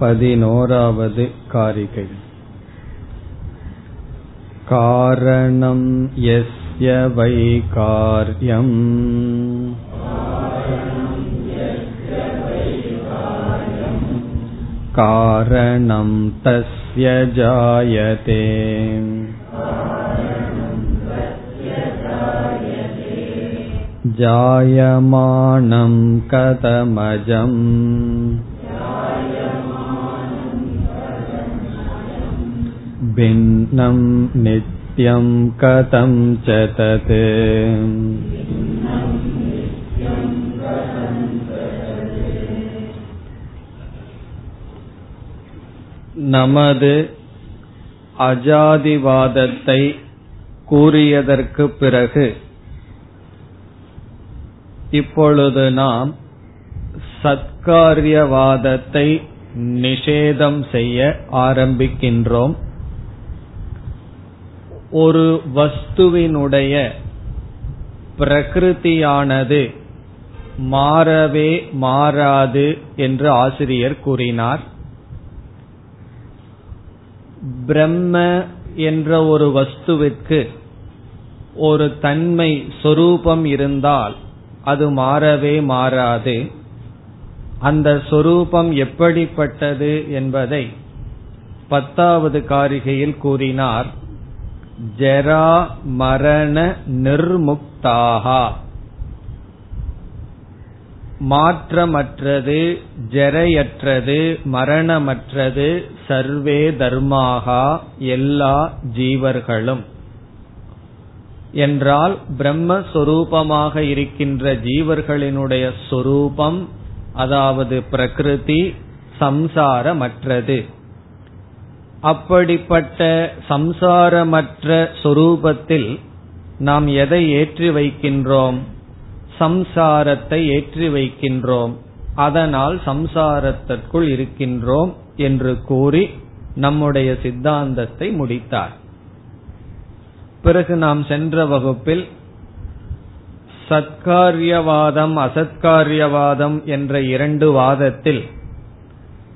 पदिनोरावद् कारिकै कारणं यस्य वै कार्यम् कारणं तस्य जायते जायमानं कथमजम् भिन्नं नित्यं कथं च तत् நமது அஜாதிவாதத்தை கூறியதற்கு பிறகு இப்பொழுது நாம் சத்காரியவாதத்தை நிஷேதம் செய்ய ஆரம்பிக்கின்றோம் ஒரு வஸ்துவினுடைய பிரகிருதியானது மாறவே மாறாது என்று ஆசிரியர் கூறினார். பிரம்ம என்ற ஒரு வஸ்துவிற்கு ஒரு தன்மை சொரூபம் இருந்தால் அது மாறவே மாறாது. அந்த சொரூபம் எப்படிப்பட்டது என்பதை பத்தாவது காரிகையில் கூறினார். ஜரா மரண நிர்முக்தாகா. மாற்றமற்றது ஜரையற்றது மரணமற்றது சர்வே தர்மாகா எல்லா ஜீவர்களும். என்றால் பிரம்மஸ்வரூபமாக இருக்கின்ற ஜீவர்களினுடைய சொரூபம் அதாவது பிரகிருதி சம்சாரமற்றது. அப்படிப்பட்ட சம்சாரமற்ற சொரூபத்தில் நாம் எதை ஏற்றி வைக்கின்றோம்? சம்சாரத்தை ஏற்றி வைக்கின்றோம். அதனால் சம்சாரத்திற்குள் இருக்கின்றோம் என்று கூறி நம்முடைய சித்தாந்தத்தை முடித்தார். பிறகு நாம் சென்ற வகுப்பில் சத்காரியவாதம் அசத்காரியவாதம் என்ற இரண்டு வாதத்தில்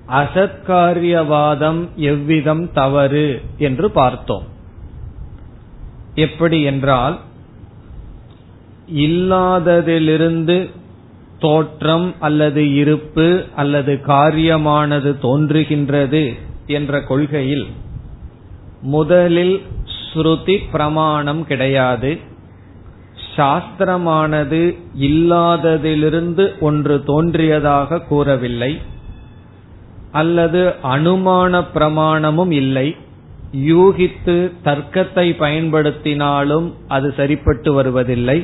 அசத்காரியவாதம் எவ்விதம் தவறு என்று பார்த்தோம். எப்படி என்றால் இல்லாததிலிருந்து தோற்றம் அல்லது இருப்பு அல்லது காரியமானது தோன்றுகின்றது என்ற கொள்கையில் முதலில் ஸ்ருதி பிரமாணம் கிடையாது. சாஸ்திரமானது இல்லாததிலிருந்து ஒன்று தோன்றியதாக கூறவில்லை. அல்லது அனுமான பிரமாணமும் இல்லை. யூகித்து தர்க்கத்தை பயன்படுத்தினாலும் அது சரிப்பட்டு வருவதில்லை.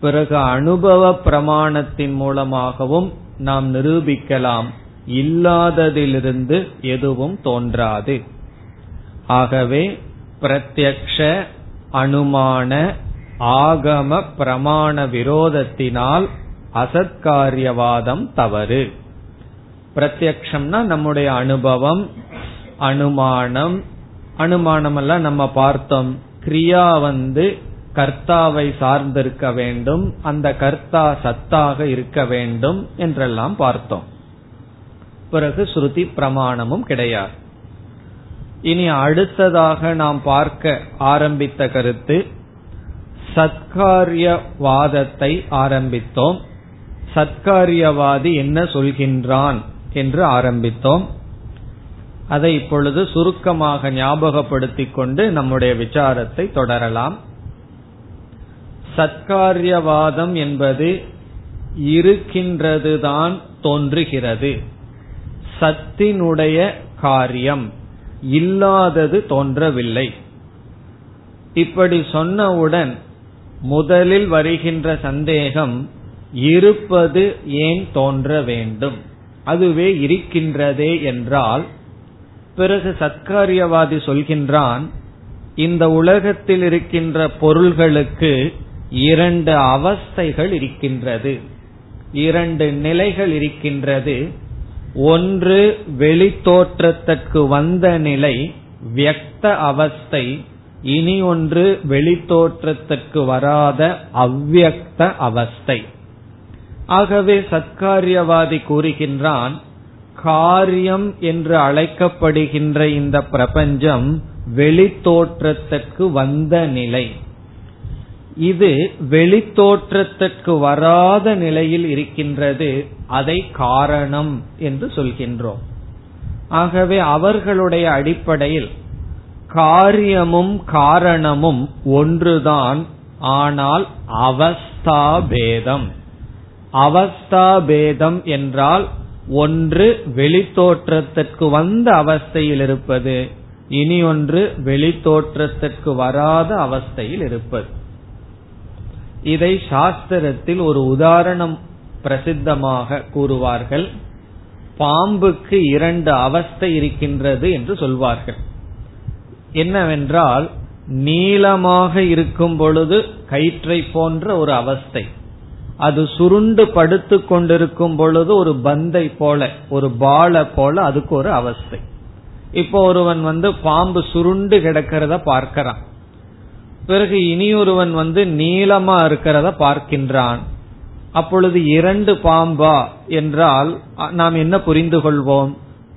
பிறகு அனுபவ பிரமாணத்தின் மூலமாகவும் நாம் நிரூபிக்கலாம். இல்லாததிலிருந்து எதுவும் தோன்றாது. ஆகவே பிரத்யக்ஷ அனுமான ஆகம பிரமாண விரோதத்தினால் அசத்காரியவாதம் தவறு. பிரத்யக்ஷம்னா நம்முடைய அனுபவம் அனுமானம் அனுமானம் எல்லாம் நம்ம பார்த்தோம். கிரியா வந்து கர்த்தாவை சார்ந்திருக்க வேண்டும் அந்த கர்த்தா சத்தாக இருக்க வேண்டும் என்றெல்லாம் பார்த்தோம். பிறகு ஸ்ருதி பிரமாணமும் கிடையாது. இனி அடுத்ததாக நாம் பார்க்க ஆரம்பித்த கருத்து சத்காரியவாதத்தை ஆரம்பித்தோம். சத்காரியவாதி என்ன சொல்கின்றான்? என்று ஆரம்பித்தோம். அதை இப்பொழுது சுருக்கமாக ஞாபகப்படுத்திக் கொண்டு நம்முடைய விசாரத்தை தொடரலாம். சத்காரியவாதம் என்பது இருக்கின்றதுதான் தோன்றுகிறது. சத்தினுடைய காரியம் இல்லாதது தோன்றவில்லை. இப்படி சொன்னவுடன் முதலில் வருகின்ற சந்தேகம் இருப்பது ஏன் தோன்ற வேண்டும்? அதுவே இருக்கின்றதே என்றால் பிறகு சத்காரியவாதி சொல்கின்றான் இந்த உலகத்தில் இருக்கின்ற பொருள்களுக்கு இரண்டு அவஸ்தைகள் இருக்கின்றது. இரண்டு நிலைகள் இருக்கின்றது. ஒன்று வெளித்தோற்றத்துக்கு வந்த நிலை வியக்த அவஸ்தை. இனி ஒன்று வெளித்தோற்றத்துக்கு வராத அவ்வக்த அவஸ்தை. ஆகவே சத்காரியவாதி கூறுகின்றான் காரியம் என்று அழைக்கப்படுகின்ற இந்த பிரபஞ்சம் வெளித்தோற்றத்திற்கு வந்த நிலை. இது வெளித்தோற்றத்திற்கு வராத நிலையில் இருக்கின்றது அதை காரணம் என்று சொல்கின்றோம். ஆகவே அவர்களுடைய அடிப்படையில் காரியமும் காரணமும் ஒன்றுதான் ஆனால் அவஸ்தா பேதம். அவஸ்தா பேதம் என்றால் ஒன்று வெளித்தோற்றத்திற்கு வந்த அவஸ்தையில் இருப்பது இனி ஒன்று வெளித்தோற்றத்திற்கு வராத அவஸ்தையில் இருப்பது. இதை சாஸ்திரத்தில் ஒரு உதாரணம் பிரசித்தமாக கூறுவார்கள். பாம்புக்கு இரண்டு அவஸ்தை இருக்கின்றது என்று சொல்வார்கள். என்னவென்றால் நீளமாக இருக்கும் பொழுது கயிற்றை போன்ற ஒரு அவஸ்தை அது சுருண்டு படுத்து கொண்டிருக்கும் பொழுது ஒரு பந்தை போல ஒரு பால போல அதுக்கு ஒரு அவஸ்தை. இப்போ ஒருவன் வந்து பாம்பு சுருண்டு கிடக்கிறத பார்க்கிறான். பிறகு இனியொருவன் வந்து நீளமா இருக்கிறத பார்க்கின்றான். அப்பொழுது இரண்டு பாம்பா என்றால் நாம் என்ன புரிந்து கொள்வோம்?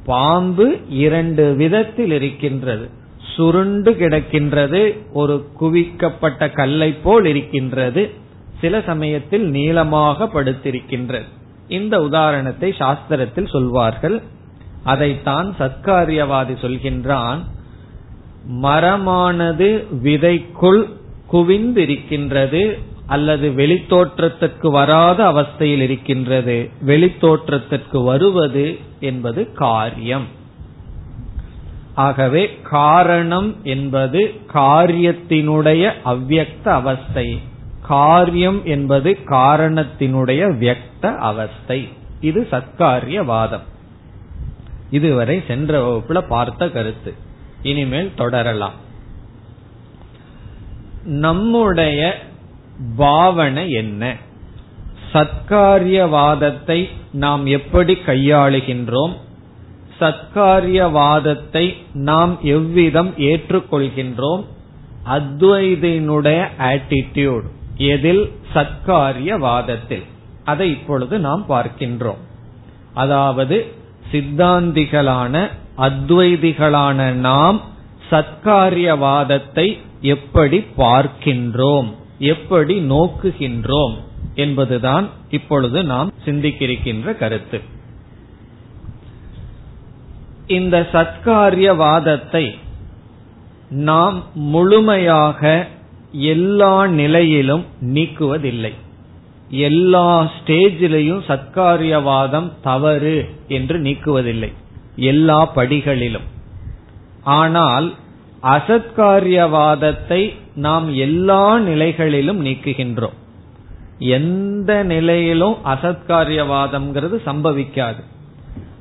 பாம்பு இரண்டு விதத்தில் இருக்கின்றது. சுருண்டு கிடக்கின்றது ஒரு குவிக்கப்பட்ட கல்லை போல் இருக்கின்றது. சில சமயத்தில் நீளமாக படுத்திருக்கின்றது. இந்த உதாரணத்தை சாஸ்திரத்தில் சொல்வார்கள். அதைத்தான் சத்காரியவாதி சொல்கின்றான். மரமானது விதைக்குள் குவிந்திருக்கின்றது அல்லது வெளித்தோற்றத்திற்கு வராத அவஸ்தையில் இருக்கின்றது வெளித்தோற்றத்திற்கு வருவது என்பது காரியம். ஆகவே காரணம் என்பது காரியத்தினுடைய அவ்வக்த அவஸ்தை. காரியம் என்பது காரணத்தினுடைய வியக்த அவஸ்தை. இது சத்காரியவாதம். இதுவரை சென்ற வகுப்புல பார்த்த கருத்து. இனிமேல் தொடரலாம். நம்முடைய பாவனை என்ன? சத்காரியவாதத்தை நாம் எப்படி கையாளுகின்றோம்? சத்காரியவாதத்தை நாம் எவ்விதம் ஏற்றுக்கொள்கின்றோம்? அத்வைதினுடைய ஆட்டிடியூட் எதில் சத்காரியவாதத்தில். அதை இப்பொழுது நாம் பார்க்கின்றோம். அதாவது சித்தாந்திகளான அத்வைதிகளான நாம் சத்காரியவாதத்தை எப்படி பார்க்கின்றோம் எப்படி நோக்குகின்றோம் என்பதுதான் இப்பொழுது நாம் சிந்திக்கிருக்கின்ற கருத்து. இந்த சத்காரியவாதத்தை நாம் முழுமையாக எல்லா நிலையிலும் நீக்குவதில்லை. எல்லா ஸ்டேஜிலையும் சத்காரியவாதம் தவறு என்று நீக்குவதில்லை. எல்லா படிகளிலும். ஆனால் அசத்காரியவாதத்தை நாம் எல்லா நிலைகளிலும் நீக்குகின்றோம். எந்த நிலையிலும் அசத்காரியவாதம்ங்கிறது சம்பவிக்காது.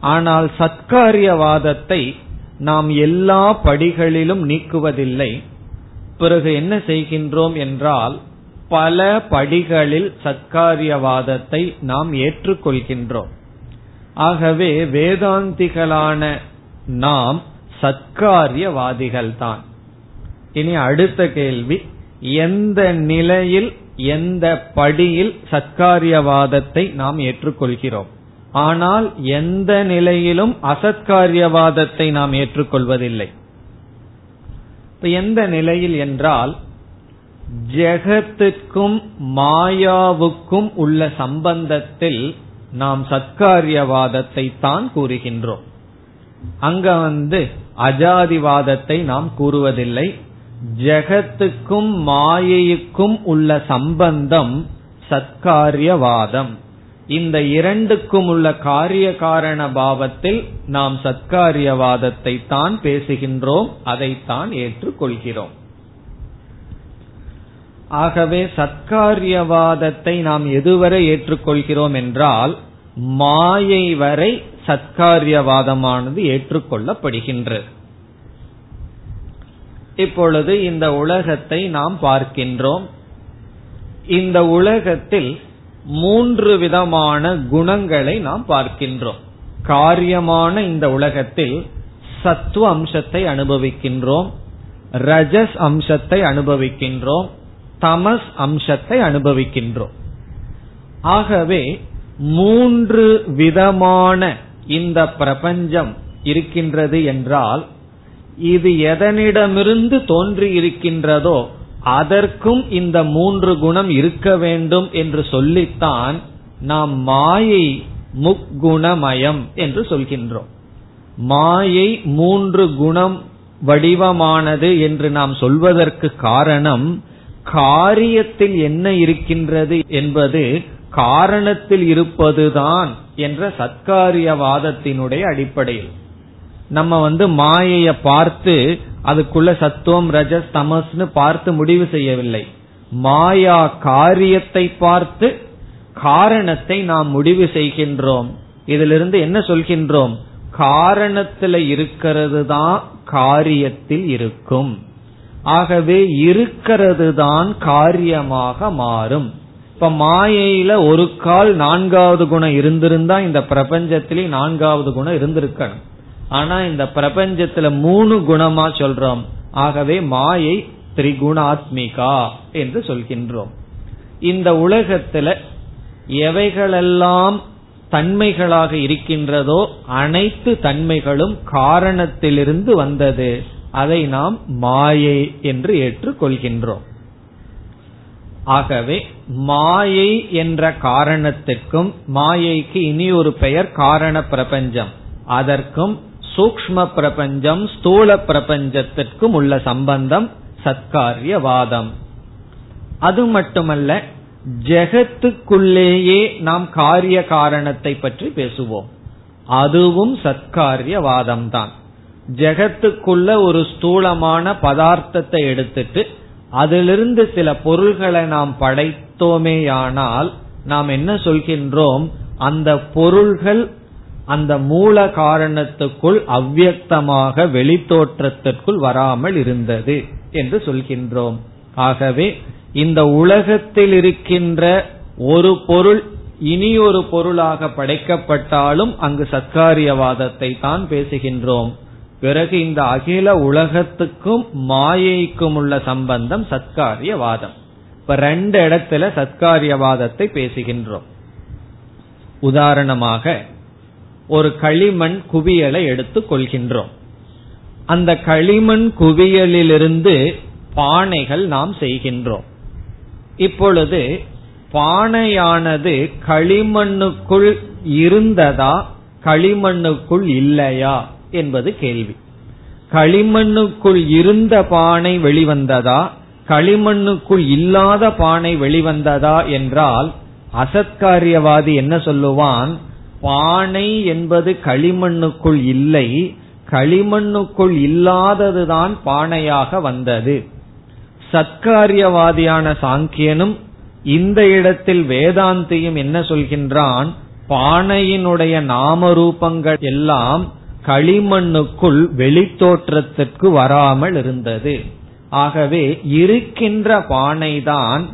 ஆனால் சத்காரியவாதத்தை நாம் எல்லா படிகளிலும் நீக்குவதில்லை. பிறகு என்ன செய்கின்றோம் என்றால் பல படிகளில் சத்காரியவாதத்தை நாம் ஏற்றுக்கொள்கின்றோம். ஆகவே வேதாந்திகளான நாம் சத்காரியவாதிகள் தான் இனி அடுத்த கேள்வி எந்த நிலையில் எந்த படியில் சத்காரியவாதத்தை நாம் ஏற்றுக்கொள்கிறோம்? ஆனால் எந்த நிலையிலும் அசத்காரியவாதத்தை நாம் ஏற்றுக்கொள்வதில்லை. இப்ப எந்த நிலையில் என்றால் ஜெகத்துக்கும் மாயாவுக்கும் உள்ள சம்பந்தத்தில் நாம் சத்காரியவாதத்தை தான் கூறுகின்றோம். அங்க வந்து அஜாதிவாதத்தை நாம் கூறுவதில்லை. ஜெகத்துக்கும் மாயைக்கும் உள்ள சம்பந்தம் சத்காரியவாதம். இந்த இரண்டுக்கும் உள்ள காரிய காரண பாவத்தில் நாம் சத்காரியவாதத்தை தான் பேசுகின்றோம் அதைத்தான் ஏற்றுக்கொள்கிறோம். ஆகவே சத்காரியவாதத்தை நாம் எதுவரை ஏற்றுக்கொள்கிறோம் என்றால் மாயை வரை சத்காரியவாதமானது ஏற்றுக்கொள்ளப்படுகின்றது. இப்பொழுது இந்த உலகத்தை நாம் பார்க்கின்றோம். இந்த உலகத்தில் மூன்று விதமான குணங்களை நாம் பார்க்கின்றோம். காரியமான இந்த உலகத்தில் சத்துவ அம்சத்தை அனுபவிக்கின்றோம் ரஜஸ் அம்சத்தை அனுபவிக்கின்றோம் தமஸ் அம்சத்தை அனுபவிக்கின்றோம். ஆகவே மூன்று விதமான இந்த பிரபஞ்சம் இருக்கின்றது என்றால் இது எதனிடமிருந்து தோன்றி இருக்கின்றதோ அதற்கும் இந்த மூன்று குணம் இருக்க வேண்டும் என்று சொல்லித்தான் நாம் மாயை முக்குணமயம் என்று சொல்கின்றோம். மாயை மூன்று குணம் வடிவமானது என்று நாம் சொல்வதற்கு காரணம் காரியத்தில் என்ன இருக்கின்றது என்பது காரணத்தில் இருப்பதுதான் என்ற சத்காரியவாதத்தினுடைய அடிப்படையில். நம்ம வந்து மாயைய பார்த்து அதுக்குள்ள சத்துவம் ரஜஸ் தமஸ்னு பார்த்து முடிவு செய்யவில்லை. மாயா காரியத்தை பார்த்து காரணத்தை நாம் முடிவு செய்கின்றோம். இதிலிருந்து என்ன சொல்கின்றோம்? காரணத்தில் இருக்கிறது தான் காரியத்தில் இருக்கும். ஆகவே இருக்கிறது தான் காரியமாக மாறும். இப்ப மாயையில ஒரு கால் நான்காவது குணம் இருந்திருந்தா இந்த பிரபஞ்சத்திலே நான்காவது குணம் இருந்திருக்கணும். ஆனா இந்த பிரபஞ்சத்துல மூணு குணமா சொல்றோம். ஆகவே மாயை திரிகுணாத்மிகா என்று சொல்கின்றோம். இந்த உலகத்துல எவைகளெல்லாம் தன்மைகளாக இருக்கின்றதோ அனைத்து தன்மைகளும் காரணத்திலிருந்து வந்தது. அதை நாம் மாயை என்று ஏற்றுக்கொள்கின்றோம். ஆகவே மாயை என்ற காரணத்திற்கும் மாயைக்கு இனி ஒரு பெயர் காரண பிரபஞ்சம். அதற்கும் சூக்ம பிரபஞ்சம் ஸ்தூல பிரபஞ்சத்திற்கும் உள்ள சம்பந்தம் சத்காரியவாதம். அது மட்டுமல்ல ஜெகத்துக்குள்ளேயே நாம் காரிய காரணத்தை பற்றி பேசுவோம். அதுவும் சத்காரியவாதம் தான் ஜெகத்துக்குள்ள ஒரு ஸ்தூலமான பதார்த்தத்தை எடுத்துட்டு அதிலிருந்து சில பொருள்களை நாம் படைத்தோமேயானால் நாம் என்ன சொல்கின்றோம்? அந்த பொருள்கள் அந்த மூல காரணத்துக்குள் அவ்வியக்தமாக வெளித்தோற்றத்திற்குள் வராமல் இருந்தது என்று சொல்கின்றோம். ஆகவே இந்த உலகத்தில் இருக்கின்ற ஒரு பொருள் இனி ஒரு பொருளாக படைக்கப்பட்டாலும் அங்கு சத்காரியவாதத்தை தான் பேசுகின்றோம். பிறகு இந்த அகில உலகத்துக்கும் மாயைக்கும் உள்ள சம்பந்தம் சத்காரியவாதம். இப்ப ரெண்டு இடத்துல சத்காரியவாதத்தை பேசுகின்றோம். உதாரணமாக ஒரு களிமண் குவியலை எடுத்துக் கொள்கின்றோம். அந்த களிமண் குவியலிலிருந்து பானைகள் நாம் செய்கின்றோம். இப்பொழுது பானையானது களிமண்ணுக்குள் இருந்ததா களிமண்ணுக்குள் இல்லையா என்பது கேள்வி. களிமண்ணுக்குள் இருந்த பானை வெளிவந்ததா களிமண்ணுக்குள் இல்லாத பானை வெளிவந்ததா என்றால் அசத்காரியவாதி என்ன சொல்லுவான்? பானை என்பது களிமண்ணுக்குள் இல்லை களிமண்ணுக்குள் இல்லாததுதான் பானையாக வந்தது. சத்காரியவாதியான சாங்கியனும் இந்த இடத்தில் வேதாந்தியும் என்ன சொல்கின்றான்? பானையினுடைய நாம ரூபங்கள் எல்லாம் களிமண்ணுக்குள் வெளித்தோற்றத்திற்கு வராமல் இருந்தது. ஆகவே இருக்கின்ற பானைதான்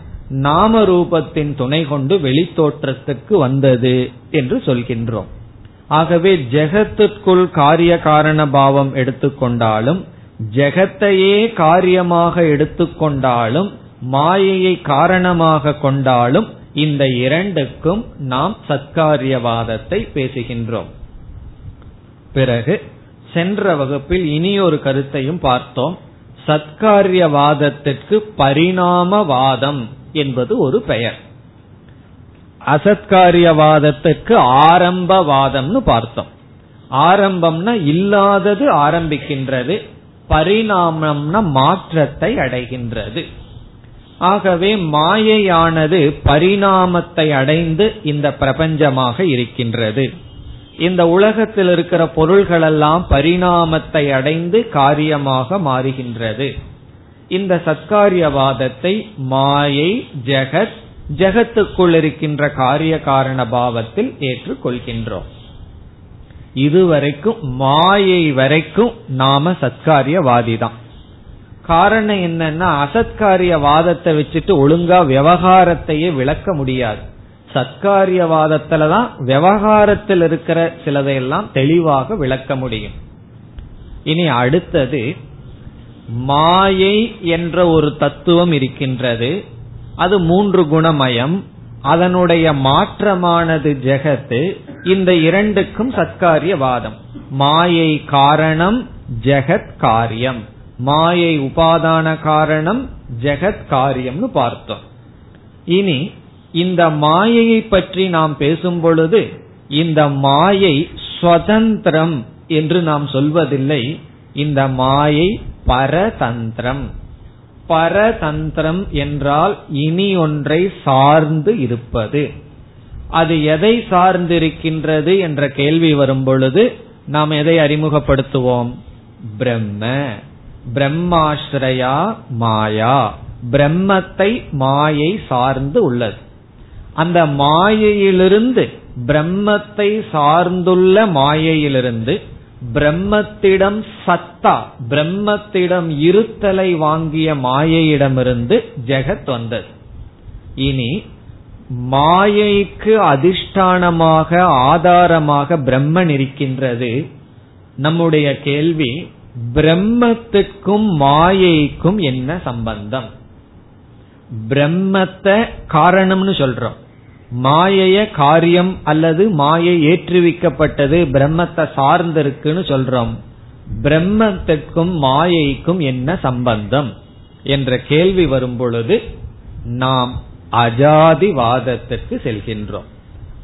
நாம ரூபத்தின் துணை கொண்டு வெளித்தோற்றத்துக்கு வந்தது என்று சொல்கின்றோம். ஆகவே ஜெகத்திற்குள் காரிய காரண பாவம் எடுத்துக்கொண்டாலும் ஜெகத்தையே காரியமாக எடுத்துக்கொண்டாலும் மாயையை காரணமாக கொண்டாலும் இந்த இரண்டுக்கும் நாம் சத்காரியவாதத்தை பேசுகின்றோம். பிறகு சென்ற வகுப்பில் இனி ஒரு கருத்தையும் பார்த்தோம். சத்காரியவாதத்திற்கு பரிணாமவாதம் என்பது ஒரு பெயர். அசத்காரியவாதத்துக்கு ஆரம்பவாதம்னு பார்த்தோம். ஆரம்பம்னா இல்லாதது ஆரம்பிக்கின்றது பரிணாமம்னா மாற்றத்தை அடைகின்றது. ஆகவே மாயையானது பரிணாமத்தை அடைந்து இந்த பிரபஞ்சமாக இருக்கின்றது. இந்த உலகத்தில் இருக்கிற பொருள்களெல்லாம் பரிணாமத்தை அடைந்து காரியமாக மாறுகின்றது. இந்த சத்காரியவாதத்தை மாயை ஜெகத் ஜெகத்துக்குள் இருக்கின்ற காரிய காரண பாவத்தில் ஏற்றுக்கொள்கின்றோம். இதுவரைக்கும் மாயை வரைக்கும் நாம சத்காரியவாதி தான் காரணம் என்னன்னா அசத்காரிய வாதத்தை வச்சுட்டு ஒழுங்கா விவகாரத்தையே விளக்க முடியாது. சத்காரியவாதத்துலதான் விவகாரத்தில் இருக்கிற சிலதையெல்லாம் தெளிவாக விளக்க முடியும். இனி அடுத்தது மாயை என்ற ஒரு தத்துவம் இருக்கின்றது. அது மூன்று குணமயம். அதனுடைய மாற்றமானது ஜெகத்து. இந்த இரண்டுக்கும் சத்காரியவாதம். மாயை காரணம் ஜெகத் காரியம். மாயை உபாதான காரணம் ஜெகத் காரியம்னு பார்த்தோம். இனி இந்த மாயையை பற்றி நாம் பேசும் பொழுது இந்த மாயை சுதந்திரம் என்று நாம் சொல்வதில்லை. இந்த மாயை பரதந்திரம். பரதந்திரம் என்றால் இனி ஒன்றை சார்ந்து இருப்பது. அது எதை சார்ந்திருக்கின்றது என்ற கேள்வி வரும் பொழுது நாம் எதை அறிமுகப்படுத்துவோம்? பிரம்ம. பிரம்மாஸ்ரயா மாயா. பிரம்மத்தை மாயை சார்ந்து உள்ளது. அந்த மாயையிலிருந்து பிரம்மத்தை சார்ந்துள்ள மாயையிலிருந்து பிரம்மத்திடம் சத்தா பிரம்மத்திடம் இருத்தலை வாங்கிய மாயையிடமிருந்து ஜெகத் வந்தது. இனி மாயைக்கு அதிஷ்டானமாக ஆதாரமாக பிரம்மன் இருக்கின்றது. நம்முடைய கேள்வி பிரம்மத்துக்கும் மாயைக்கும் என்ன சம்பந்தம்? பிரம்மத்தை காரணம்னு சொல்றோம். மாயைய காரியம் அல்லது மாயை ஏற்றுவிக்கப்பட்டது பிரம்மத்தை சார்ந்திருக்குன்னு சொல்றோம். பிரம்மத்திற்கும் மாயைக்கும் என்ன சம்பந்தம்? என்ற கேள்வி வரும் பொழுது நாம் அஜாதிவாதத்திற்கு செல்கின்றோம்.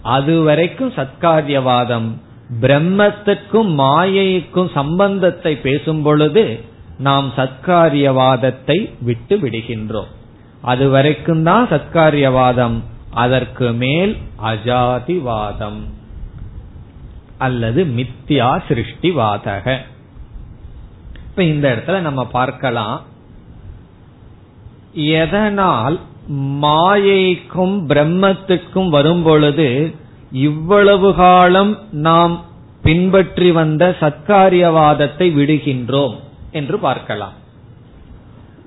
அதுவரைக்கும் சத்காரியவாதம் பிரம்மத்துக்கும் மாயைக்கும் சம்பந்தத்தை பேசும் பொழுது நாம் சத்காரியவாதத்தை விட்டு விடுகின்றோம். அதுவரைக்கும் தான் சத்காரியவாதம் அதற்கு மேல் அஜாதிவாதம் அல்லது மித்யா சிருஷ்டிவாதக. இப்ப இந்த இடத்துல நம்ம பார்க்கலாம். எதனால் மாயைக்கும் பிரம்மத்துக்கும் வரும் பொழுது இவ்வளவு காலம் நாம் பின்பற்றி வந்த சத்காரியவாதத்தை விடுகின்றோம் என்று பார்க்கலாம்.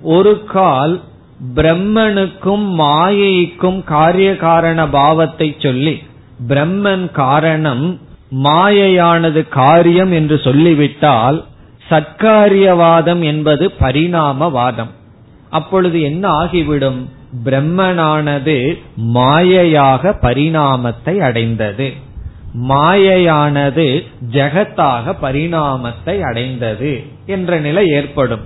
ஒரு கால் பிரம்மனுக்கும் மாயைக்கும் காரிய காரண பாவத்தை சொல்லி பிரம்மன் காரணம் மாயையானது காரியம் என்று சொல்லிவிட்டால் சத்காரியவாதம் என்பது பரிணாமவாதம். அப்பொழுது என்ன ஆகிவிடும்? பிரம்மனானது மாயையாக பரிணாமத்தை அடைந்தது. மாயையானது ஜெகத்தாக பரிணாமத்தை அடைந்தது என்ற நிலை ஏற்படும்.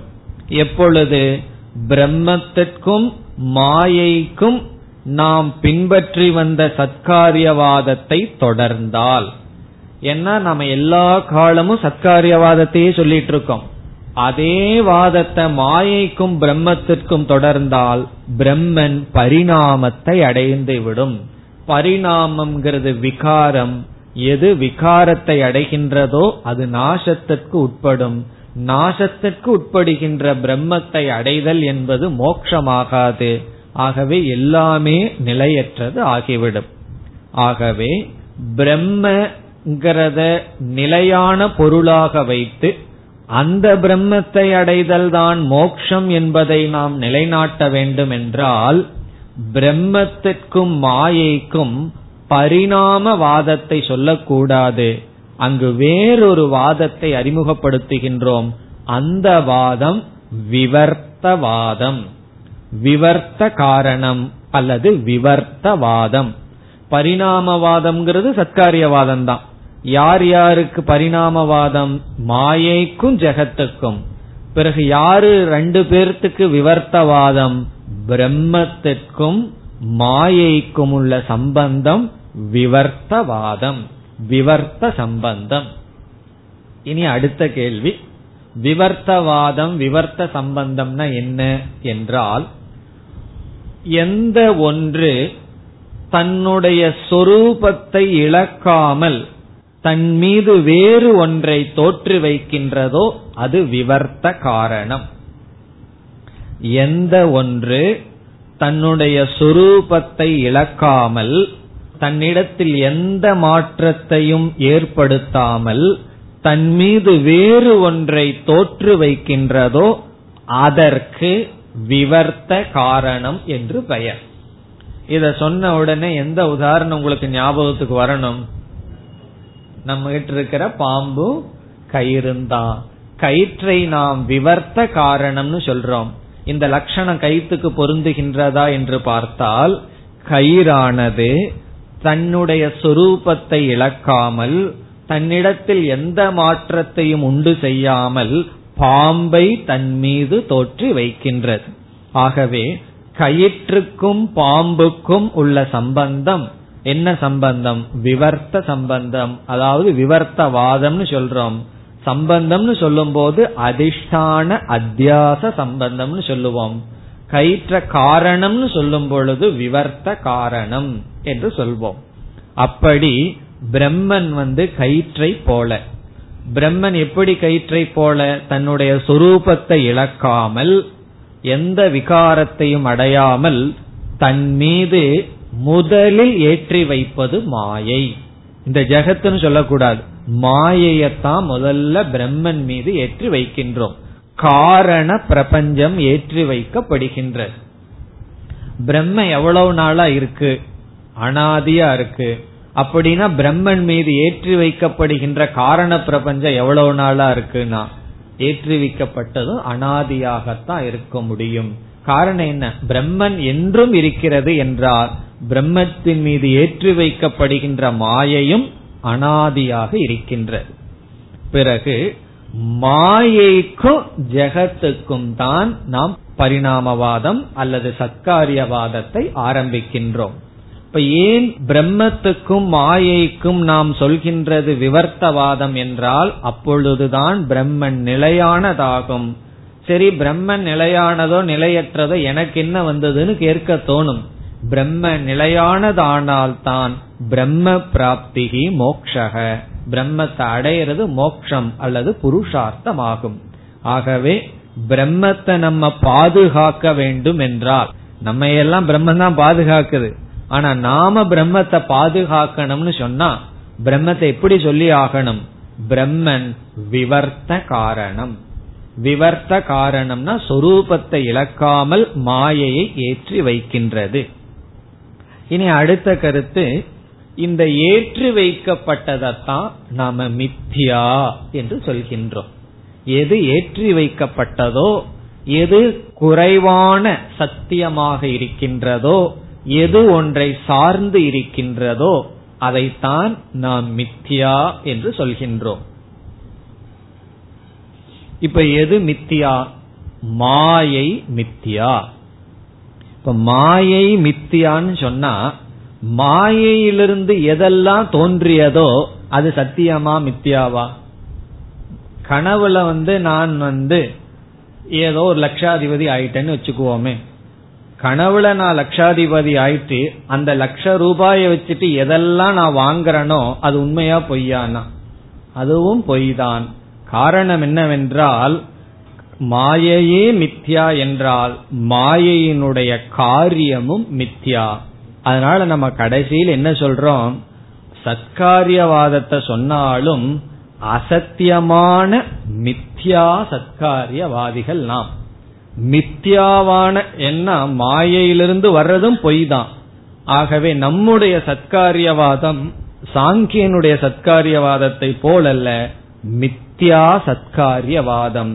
எப்பொழுது? பிரம்மத்திற்கும் மாயைக்கும் நாம் பின்பற்றி வந்த சத்காரியவாதத்தை தொடர்ந்தால். ஏன்னா நம்ம எல்லா காலமும் சத்காரியவாதத்தையே சொல்லிட்டு இருக்கோம் அதே வாதத்தை மாயைக்கும் பிரம்மத்திற்கும் தொடர்ந்தால் பிரம்மன் பரிணாமத்தை அடைந்து விடும் பரிணாமம்ங்கிறது விகாரம். எது விகாரத்தை அடைகின்றதோ அது நாசத்திற்கு உட்படும். நாசத்திற்கு உட்படுகின்ற பிரம்மத்தை அடைதல் என்பது மோட்சமாகாது. ஆகவே எல்லாமே நிலையற்றது ஆகிவிடும். ஆகவே பிரம்மங்கிறத நிலையான பொருளாக வைத்து அந்த பிரம்மத்தை அடைதல் தான் மோக்ஷம் என்பதை நாம் நிலைநாட்ட வேண்டும் என்றால் பிரம்மத்திற்கும் மாயைக்கும் பரிணாம வாதத்தை சொல்லக்கூடாது. அங்கு வேறொரு வாதத்தை அறிமுகப்படுத்துகின்றோம். அந்த வாதம் விவர்த்தவாதம். விவர்த்த காரணம் அல்லது விவர்த்தவாதம். பரிணாமவாதம்ங்கிறது சத்காரியவாதம் தான் யார் யாருக்கு பரிணாமவாதம்? மாயைக்கும் ஜெகத்துக்கும். பிறகு யாரு ரெண்டு பேர்த்துக்கு விவர்த்தவாதம்? பிரம்மத்திற்கும் மாயைக்கும் உள்ள சம்பந்தம் விவர்த்தவாதம். விவர்த்த சம்பந்தம் இனி அடுத்த கேள்வி. விவர்த்தவாதம் விவர்த்த சம்பந்தம்னா என்ன என்றால் எந்த ஒன்று தன்னுடைய சொரூபத்தை இழக்காமல் தன் மீது வேறு ஒன்றை தோற்று வைக்கின்றதோ அது விவர்த்த காரணம். எந்த ஒன்று தன்னுடைய சொரூபத்தை இழக்காமல் தன்னிடத்தில் எந்த மாற்றத்தையும் ஏற்படுத்தாமல் தன் மீது வேறு ஒன்றை தோற்று வைக்கின்றதோ அதற்கு விவர்த்த காரணம் என்று பெயர். இத சொன்ன உடனே எந்த உதாரணம் உங்களுக்கு ஞாபகத்துக்கு வரணும்? நம்ம கிட்ட இருக்கிற பாம்பு கயிறுந்தான் கயிற்றை நாம் விவர்த்த காரணம்னு சொல்றோம். இந்த லட்சணம் கயிற்றுக்கு பொருந்துகின்றதா என்று பார்த்தால் கயிறானது தன்னுடைய சொரூபத்தை இழக்காமல் தன்னிடத்தில் எந்த மாற்றத்தையும் உண்டு செய்யாமல் பாம்பை தன் மீது தோற்றி வைக்கின்றது. ஆகவே கயிற்றுக்கும் பாம்புக்கும் உள்ள சம்பந்தம். என்ன சம்பந்தம்? விவர்த்த சம்பந்தம். அதாவது விவர்த்தவாதம்னு சொல்றோம். சம்பந்தம்னு சொல்லும் போது அதிஷ்டான அத்தியாச சம்பந்தம்னு சொல்லுவோம். கயிற்ற காரணம்னு சொல்லும் பொழுது விவர்த்த காரணம். என்று சொல்வோம். அப்படி பிரம்மன் வந்து கயிற்றை போல பிரம்மன் எப்படி கயிற்றை போல தன்னுடைய சொரூபத்தை இழக்காமல் எந்த விகாரத்தையும் அடையாமல் தன் மீது முதலில் ஏற்றி வைப்பது மாயை. இந்த ஜெகத்துன்னு சொல்லக்கூடாது. மாயையத்தான் முதல்ல பிரம்மன் மீது ஏற்றி வைக்கின்றோம். காரண பிரபஞ்சம் ஏற்றி வைக்கப்படுகின்றது பிரம்ம எவ்வளவு நாளா இருக்கு? அனாதியா இருக்கு. அப்படின்னா பிரம்மன் மீது ஏற்றி வைக்கப்படுகின்ற காரண பிரபஞ்சம் எவ்வளவு நாளா இருக்குன்னா ஏற்றி வைக்கப்பட்டதும் அனாதியாகத்தான் இருக்க முடியும். காரணம் என்ன? பிரம்மன் என்றும் இருக்கிறது என்றால் பிரம்மத்தின் மீது ஏற்றி வைக்கப்படுகின்ற மாயையும் அனாதியாக இருக்கின்றது. பிறகு மாயைக்கும் ஜெகத்துக்கும் தான் நாம் பரிணாமவாதம் அல்லது சத்காரியவாதத்தை ஆரம்பிக்கின்றோம். இப்ப ஏன் பிரம்மத்துக்கும் மாயைக்கும் நாம் சொல்கின்றது விவர்த்தவாதம் என்றால் அப்பொழுதுதான் பிரம்மன் நிலையானதாகும். சரி பிரம்மன் நிலையானதோ நிலையற்றதோ எனக்கு என்ன வந்ததுன்னு கேட்க தோணும். பிரம்ம நிலையானதானால் தான் பிரம்ம பிராப்திகி மோக்ஷக. பிரம்மத்தை அடையிறது மோக்ஷம் அல்லது புருஷார்த்தம் ஆகும் ஆகவே பிரம்மத்தை நம்ம பாதுகாக்க வேண்டும் என்றால் நம்ம எல்லாம் பிரம்மன் தான் பாதுகாக்குது. ஆனா நாம பிரம்மத்தை பாதுகாக்கணும்னு சொன்னா பிரம்மத்தை எப்படி சொல்லி ஆகணும்? பிரம்மன் விவர்த்த காரணம். விவர்த்த காரணம்னா சொரூபத்தை இழக்காமல் மாயையை ஏற்றி வைக்கின்றது. இனி அடுத்த கருத்து இந்த ஏற்றி வைக்கப்பட்டதைத்தான் நாம மித்தியா என்று சொல்கின்றோம். எது ஏற்றி வைக்கப்பட்டதோ எது குறைவான சத்தியமாக இருக்கின்றதோ எது ஒன்றை சார்ந்து இருக்கின்றதோ அதைத்தான் நாம் மித்தியா என்று சொல்கின்றோம். இப்ப எது மித்தியா? மாயை மித்தியா. இப்ப மாயை மித்தியான்னு சொன்னா மாயையிலிருந்து எதெல்லாம் தோன்றியதோ அது சத்தியமா மித்தியாவா? கனவுல வந்து நான் வந்து ஏதோ ஒரு லட்சாதிபதி ஆயிட்டேன்னு வச்சுக்குவோமே. கனவுல நான் லட்சாதிபதி ஆயிட்டு அந்த லட்ச ரூபாய வச்சுட்டு எதெல்லாம் நான் வாங்குறனோ அது உண்மையா பொய்யானா? அதுவும் பொய் தான் காரணம் என்னவென்றால் மாயையே மித்யா என்றால் மாயையினுடைய காரியமும் மித்யா. அதனால நம்ம கடைசியில் என்ன சொல்றோம்? சத்காரியவாதத்தை சொன்னாலும் அசத்தியமான மித்யா சத்காரியவாதிகள் நாம். மித்யாவான என்ன மாயையிலிருந்து வர்றதும் பொய் தான் ஆகவே நம்முடைய சத்காரியவாதம் சாங்கியனுடைய சத்காரியவாதத்தை போலல்ல மித்யா சத்காரியவாதம்.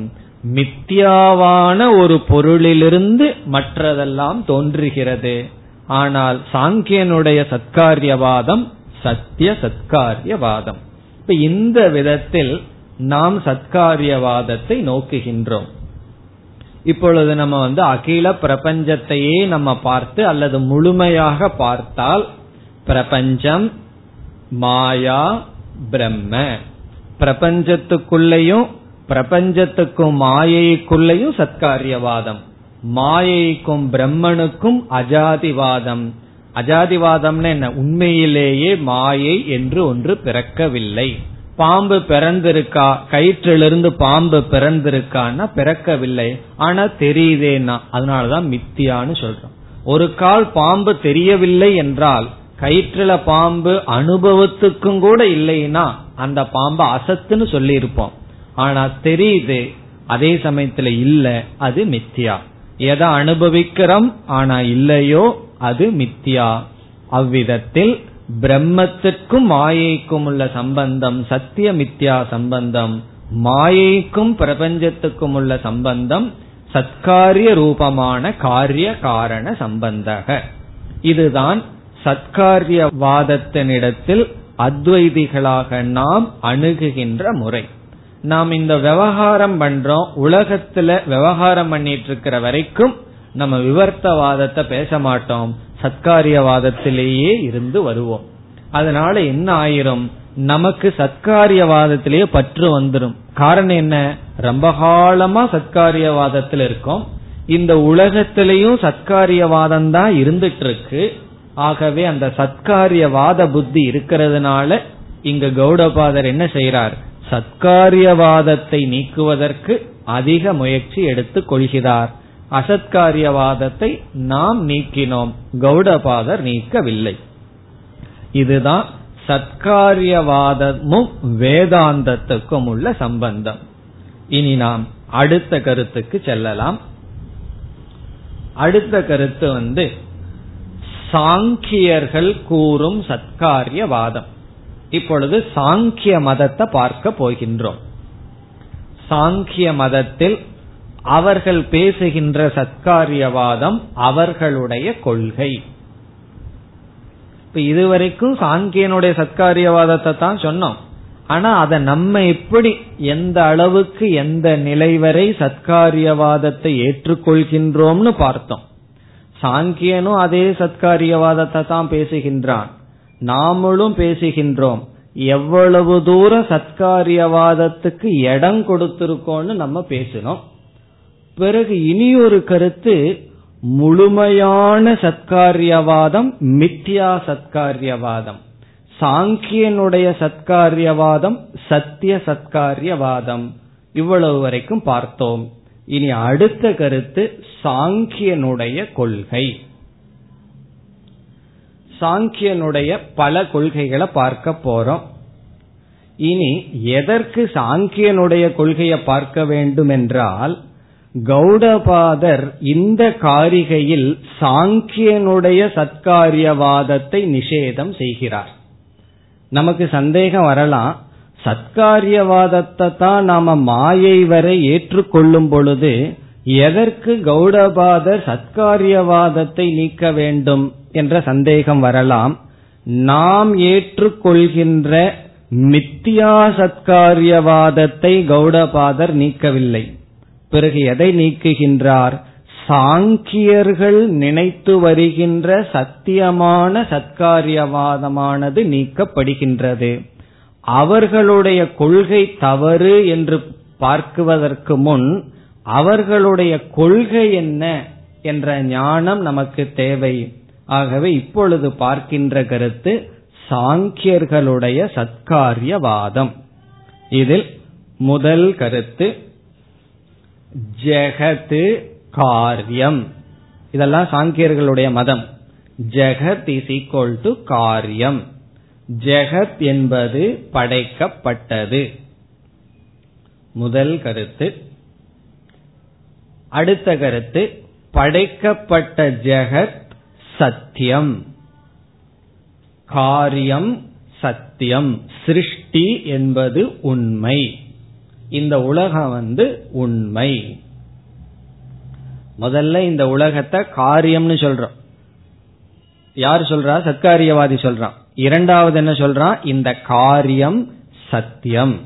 மித்யாவான ஒரு பொருளிலிருந்து மற்றதெல்லாம் தோன்றுகிறது. ஆனால் சாங்கியனுடைய சத்காரியவாதம் சத்திய சத்காரியவாதம். இப்ப இந்த விதத்தில் நாம் சத்காரியவாதத்தை நோக்குகின்றோம். இப்பொழுது நம்ம வந்து அகில பிரபஞ்சத்தையே நம்ம பார்த்து அல்லது முழுமையாக பார்த்தால் பிரபஞ்சம் மாயா பிரம்ம. பிரபஞ்சத்துக்குள்ளேயும் பிரபஞ்சத்துக்கும் மாயைக்குள்ளேயும் சத்காரியவாதம். மாயைக்கும் பிரம்மனுக்கும் அஜாதிவாதம். அஜாதிவாதம்னு என்ன? உண்மையிலேயே மாயை என்று ஒன்று பிறக்கவில்லை. பாம்பு பிறந்திருக்கா? கயிற்றிலிருந்து பாம்பு பிறந்திருக்கான்னா பிறக்கவில்லை. ஆனா தெரியுதேன்னா. அதனாலதான் மித்தியான்னு சொல்றோம். ஒரு கால் பாம்பு தெரியவில்லை என்றால் கயிற்றுல பாம்பு அனுபவத்துக்கும் கூட இல்லைன்னா அந்த பாம்பு அசத்துன்னு சொல்லி இருப்போம் ஆனா தெரியுது அதே சமயத்துல இல்ல அது மித்தியா. எதை அனுபவிக்கிறோம் ஆனா இல்லையோ அது மித்தியா. அவ்விதத்தில் பிரம்மத்திற்கும் மாயைக்கும் உள்ள சம்பந்தம் சத்திய மித்யா சம்பந்தம் மாயைக்கும் பிரபஞ்சத்துக்கும் உள்ள சம்பந்தம் சத்காரிய ரூபமான காரிய காரண சம்பந்தக. இதுதான் சத்காரியவாதத்தினிடத்தில் அத்வைதிகளாக நாம் அணுகுகின்ற முறை. நாம் இந்த விவகாரம் பண்றோம் உலகத்துல விவகாரம் பண்ணிட்டு இருக்கிற வரைக்கும் நம்ம விவர்த்தவாதத்தை பேச மாட்டோம். சத்காரியவாதத்திலேயே இருந்து வருவோம். அதனால என்ன ஆயிரும்? நமக்கு சத்காரியவாதத்திலேயே பற்று வந்துடும் காரணம் என்ன? ரொம்ப காலமா சத்காரியவாதத்தில் இருக்கோம். இந்த உலகத்திலையும் சத்காரியவாதம் தான் இருந்துட்டு இருக்கு ஆகவே அந்த சத்காரியவாத புத்தி இருக்கிறதுனால இங்க கௌடபாதர் என்ன செய்யறார் சத்காரியவாதத்தை நீக்குவதற்கு அதிக முயற்சி எடுத்துக் கொள்கிறார். அசத்காரியவாதத்தை நாம் நீக்கினோம். கௌடபாதர் நீக்கவில்லை. இதுதான் சத்காரியவாதமும் வேதாந்தத்துக்கும் உள்ள சம்பந்தம். இனி நாம் அடுத்த கருத்துக்கு செல்லலாம். அடுத்த கருத்து வந்து சாங்கியர்கள் கூறும் சத்காரியவாதம். இப்பொழுது சாங்கிய மதத்தை பார்க்க போகின்றோம். சாங்கிய மதத்தில் அவர்கள் பேசுகின்ற சத்காரியவாதம் அவர்களுடைய கொள்கை. இப்ப இதுவரைக்கும் சாங்கியனுடைய சத்காரியவாதத்தை தான் சொன்னோம். ஆனா அதை நம்ம எப்படி எந்த அளவுக்கு எந்த நிலை வரை சத்காரியவாதத்தை ஏற்றுக்கொள்கின்றோம்னு பார்த்தோம். சாங்கியனும் அதே சத்காரியவாதத்தை தான் பேசுகின்றான். நாமளும் பேசுகின்றோம். எவ்வளவு தூரம் சத்காரியவாதத்துக்கு இடம் கொடுத்திருக்கோம்னு நம்ம பேசினோம். பிறகு இனி ஒரு கருத்து முழுமையான சத்காரியவாதம் மித்யா சத்காரியவாதம். சாங்கியனுடைய சத்காரியவாதம் சத்திய சத்காரியவாதம். இவ்வளவு வரைக்கும் பார்த்தோம். இனி அடுத்த கருத்து சாங்கியனுடைய கொள்கை. சாங்கியனுடைய பல கொள்கைகளை பார்க்க போறோம். இனி எதற்கு சாங்கியனுடைய கொள்கையை பார்க்க வேண்டும் என்றால் கௌடபாதர் இந்த காரிகையில் சாங்கியனுடைய சத்காரியவாதத்தை நிஷேதம் செய்கிறார். நமக்கு சந்தேகம் வரலாம். சத்காரியவாதத்தை தான் நாம மாயை வரை ஏற்றுக்கொள்ளும் பொழுது எதற்கு கௌடபாதர் சத்காரியவாதத்தை நீக்க வேண்டும் என்ற சந்தேகம் வரலாம். நாம் ஏற்றுக்கொள்கின்ற மித்தியா சத்காரியவாதத்தை கௌடபாதர் நீக்கவில்லை. பிறகு எதை நீக்குகின்றார்? சாங்கியர்கள் நினைத்து வருகின்ற சத்தியமான சத்காரியவாதமானது நீக்கப்படுகின்றது. அவர்களுடைய கொள்கை தவறு என்று பார்க்குவதற்கு முன் அவர்களுடைய கொள்கை என்ன என்ற ஞானம் நமக்கு தேவை. ஆகவே இப்பொழுது பார்க்கின்ற கருத்து சாங்கியர்களுடைய சத்காரியவாதம். இதில் முதல் கருத்து ஜெகத்து காரியம். இதெல்லாம் சாங்கியர்களுடைய மதம். ஜெகத் இஸ் ஈக்வல் டு காரியம். ஜெகத் என்பது படைக்கப்பட்டது. முதல் கருத்து. அடுத்த கருத்து படைக்கப்பட்ட ஜெகத் சத்தியம். காரியம் சத்தியம். சிருஷ்டி என்பது உண்மை. இந்த உலகம் வந்து உண்மை. முதல்ல இந்த உலகத்தை காரியம்னு சொல்றோம். யார் சொல்றா? சத்காரியவாதி சொல்றான். இரண்டாவது என்ன சொல்றான்? இந்த காரியம் சத்தியம்.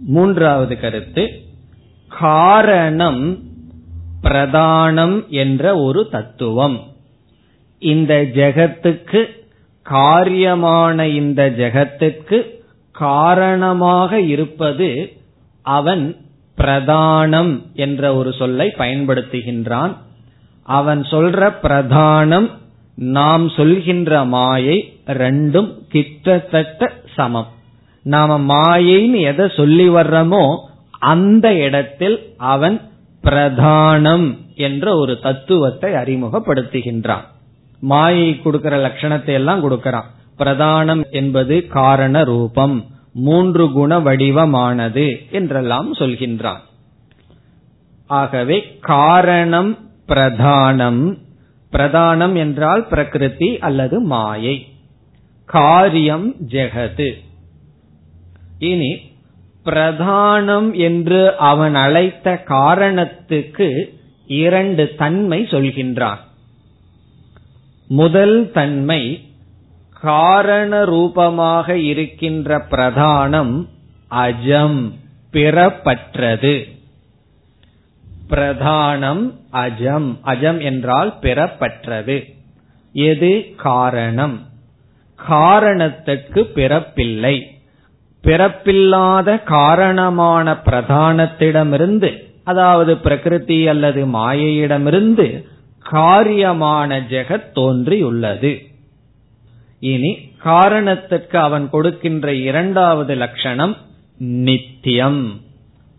மூன்றாவது கருத்து காரணம் பிரதானம் என்ற ஒரு தத்துவம். இந்த ஜெகத்துக்கு காரியமான இந்த ஜெகத்துக்கு காரணமாக இருப்பது அவன் பிரதானம் என்ற ஒரு சொல்லை பயன்படுத்துகின்றான். அவன் சொல்ற பிரதானம் நாம் சொல்கின்ற மாயை ரெண்டும் கிட்டத்தட்ட சமம். நாம மாயைன்னு எதை சொல்லி வர்றோமோ அந்த இடத்தில் அவன் பிரதானம் என்ற ஒரு தத்துவத்தை அறிமுகப்படுத்துகின்றான். மாயை கொடுக்கிற லட்சணத்தை எல்லாம் கொடுக்கறான். பிரதானம் என்பது காரண ரூபம். மூன்று குண வடிவமானது என்றெல்லாம் சொல்கின்றான். ஆகவே காரணம் பிரதானம். பிரதானம் என்றால் பிரகிருதி அல்லது மாயை. காரியம் ஜெகது. இனி பிரதானம் என்று அவன் அழைத்த காரணத்துக்கு இரண்டு தன்மை சொல்கின்றான். முதல் தன்மை காரண ரூபமாக இருக்கின்ற பிரதானம் அஜம் பிறப்பற்றது. பிரதானம் அஜம் அஜம் என்றால் பிறப்பற்றது. எது? காரணம். காரணத்துக்கு பிறப்பில்லை. பிறப்பில்லாத காரணமான பிரதானத்திடமிருந்து அதாவது பிரகிருதி அல்லது மாயையிடமிருந்து காரியமான ஜெகத் தோன்றியுள்ளது. இனி காரணத்திற்கு அவன் கொடுக்கின்ற இரண்டாவது லட்சணம் நித்தியம்.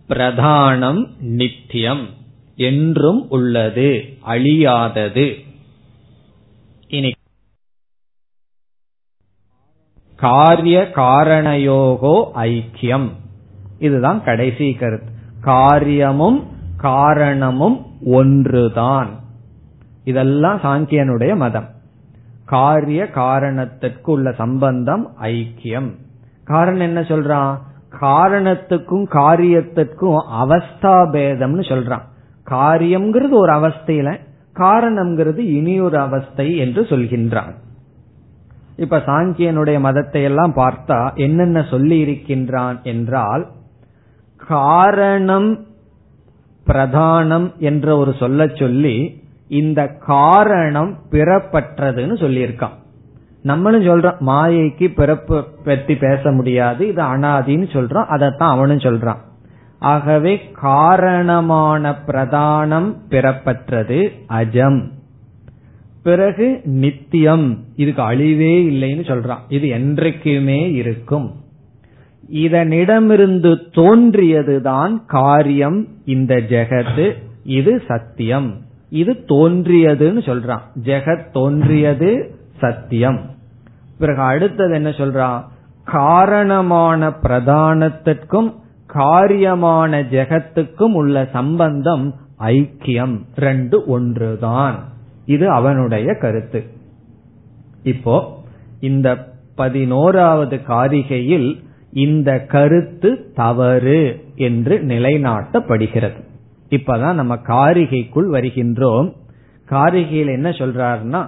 பிரதானம் நித்தியம். என்றும் உள்ளது அழியாதது. இனி காரிய காரணயோகோ ஐக்கியம். இதுதான் கடைசி கருத்து. காரியமும் காரணமும் ஒன்றுதான். இதெல்லாம் சாங்கியனுடைய மதம். காரிய காரணத்திற்கு உள்ள சம்பந்தம் ஐக்கியம். காரணம் என்ன சொல்றான்? காரணத்துக்கும் காரியத்திற்கும் அவஸ்தா பேதம்னு சொல்றான். காரியம்ங்கிறது ஒரு அவஸ்தையில காரணம்ங்கிறது இனியொரு அவஸ்தை என்று சொல்கின்றான். இப்ப சாங்கியனுடைய மதத்தை எல்லாம் பார்த்தா என்னென்ன சொல்லி இருக்கின்றான் என்றால் காரணம் பிரதானம் என்ற ஒரு சொல்ல சொல்லி இந்த காரணம் பிறப்பற்றதுன்னு சொல்லியிருக்கான். நம்மளும் சொல்றோம் மாயைக்கு பிறப்பு பற்றி பேச முடியாது இது அனாதின்னு சொல்றோம் அதைத்தான் அவனும் சொல்றான். ஆகவே காரணமான பிரதானம் பிறப்பற்றது அஜம். பிறகு நித்தியம் இதுக்கு அழிவே இல்லைன்னு சொல்றான். இது என்றைக்குமே இருக்கும். இதனிடமிருந்து தோன்றியதுதான் காரியம் இந்த ஜெகத்து இது சத்தியம். இது தோன்றியதுன்னு சொல்றான். ஜெகத் தோன்றியது சத்தியம். பிறகு அடுத்தது என்ன சொல்றான்? காரணமான பிரதானத்திற்கும் காரியமான ஜெகத்துக்கும் உள்ள சம்பந்தம் ஐக்கியம். ரெண்டு ஒன்றுதான். இது அவனுடைய கருத்து. இப்போ இந்த பதினோராவது காரிகையில் இந்த கருத்து தவறு என்று நிலைநாட்டப்படுகிறது. இப்பதான் நம்ம காரிகைக்குள் வருகின்றோம். காரிகையில் என்ன சொல்றாருன்னா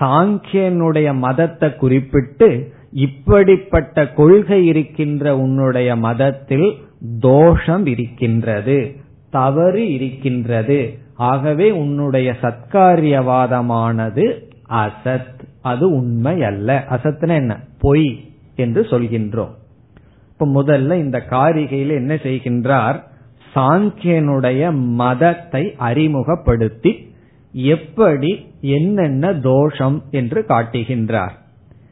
சாங்கியனுடைய மதத்தை குறிப்பிட்டு இப்படிப்பட்ட கொள்கை இருக்கின்ற உன்னுடைய மதத்தில் தோஷம் இருக்கின்றது தவறு இருக்கின்றது. ஆகவே உன்னுடைய சத்காரியவாதமானது அசத் அது உண்மை அல்ல அசத்னா என்ன? பொய் என்று சொல்கின்றோம். இப்ப முதல்ல இந்த காரிகையில் என்ன செய்கின்றார்? சாங்கியனுடைய மதத்தை அறிமுகப்படுத்தி எப்படி என்னென்ன தோஷம் என்று காட்டுகின்றார்.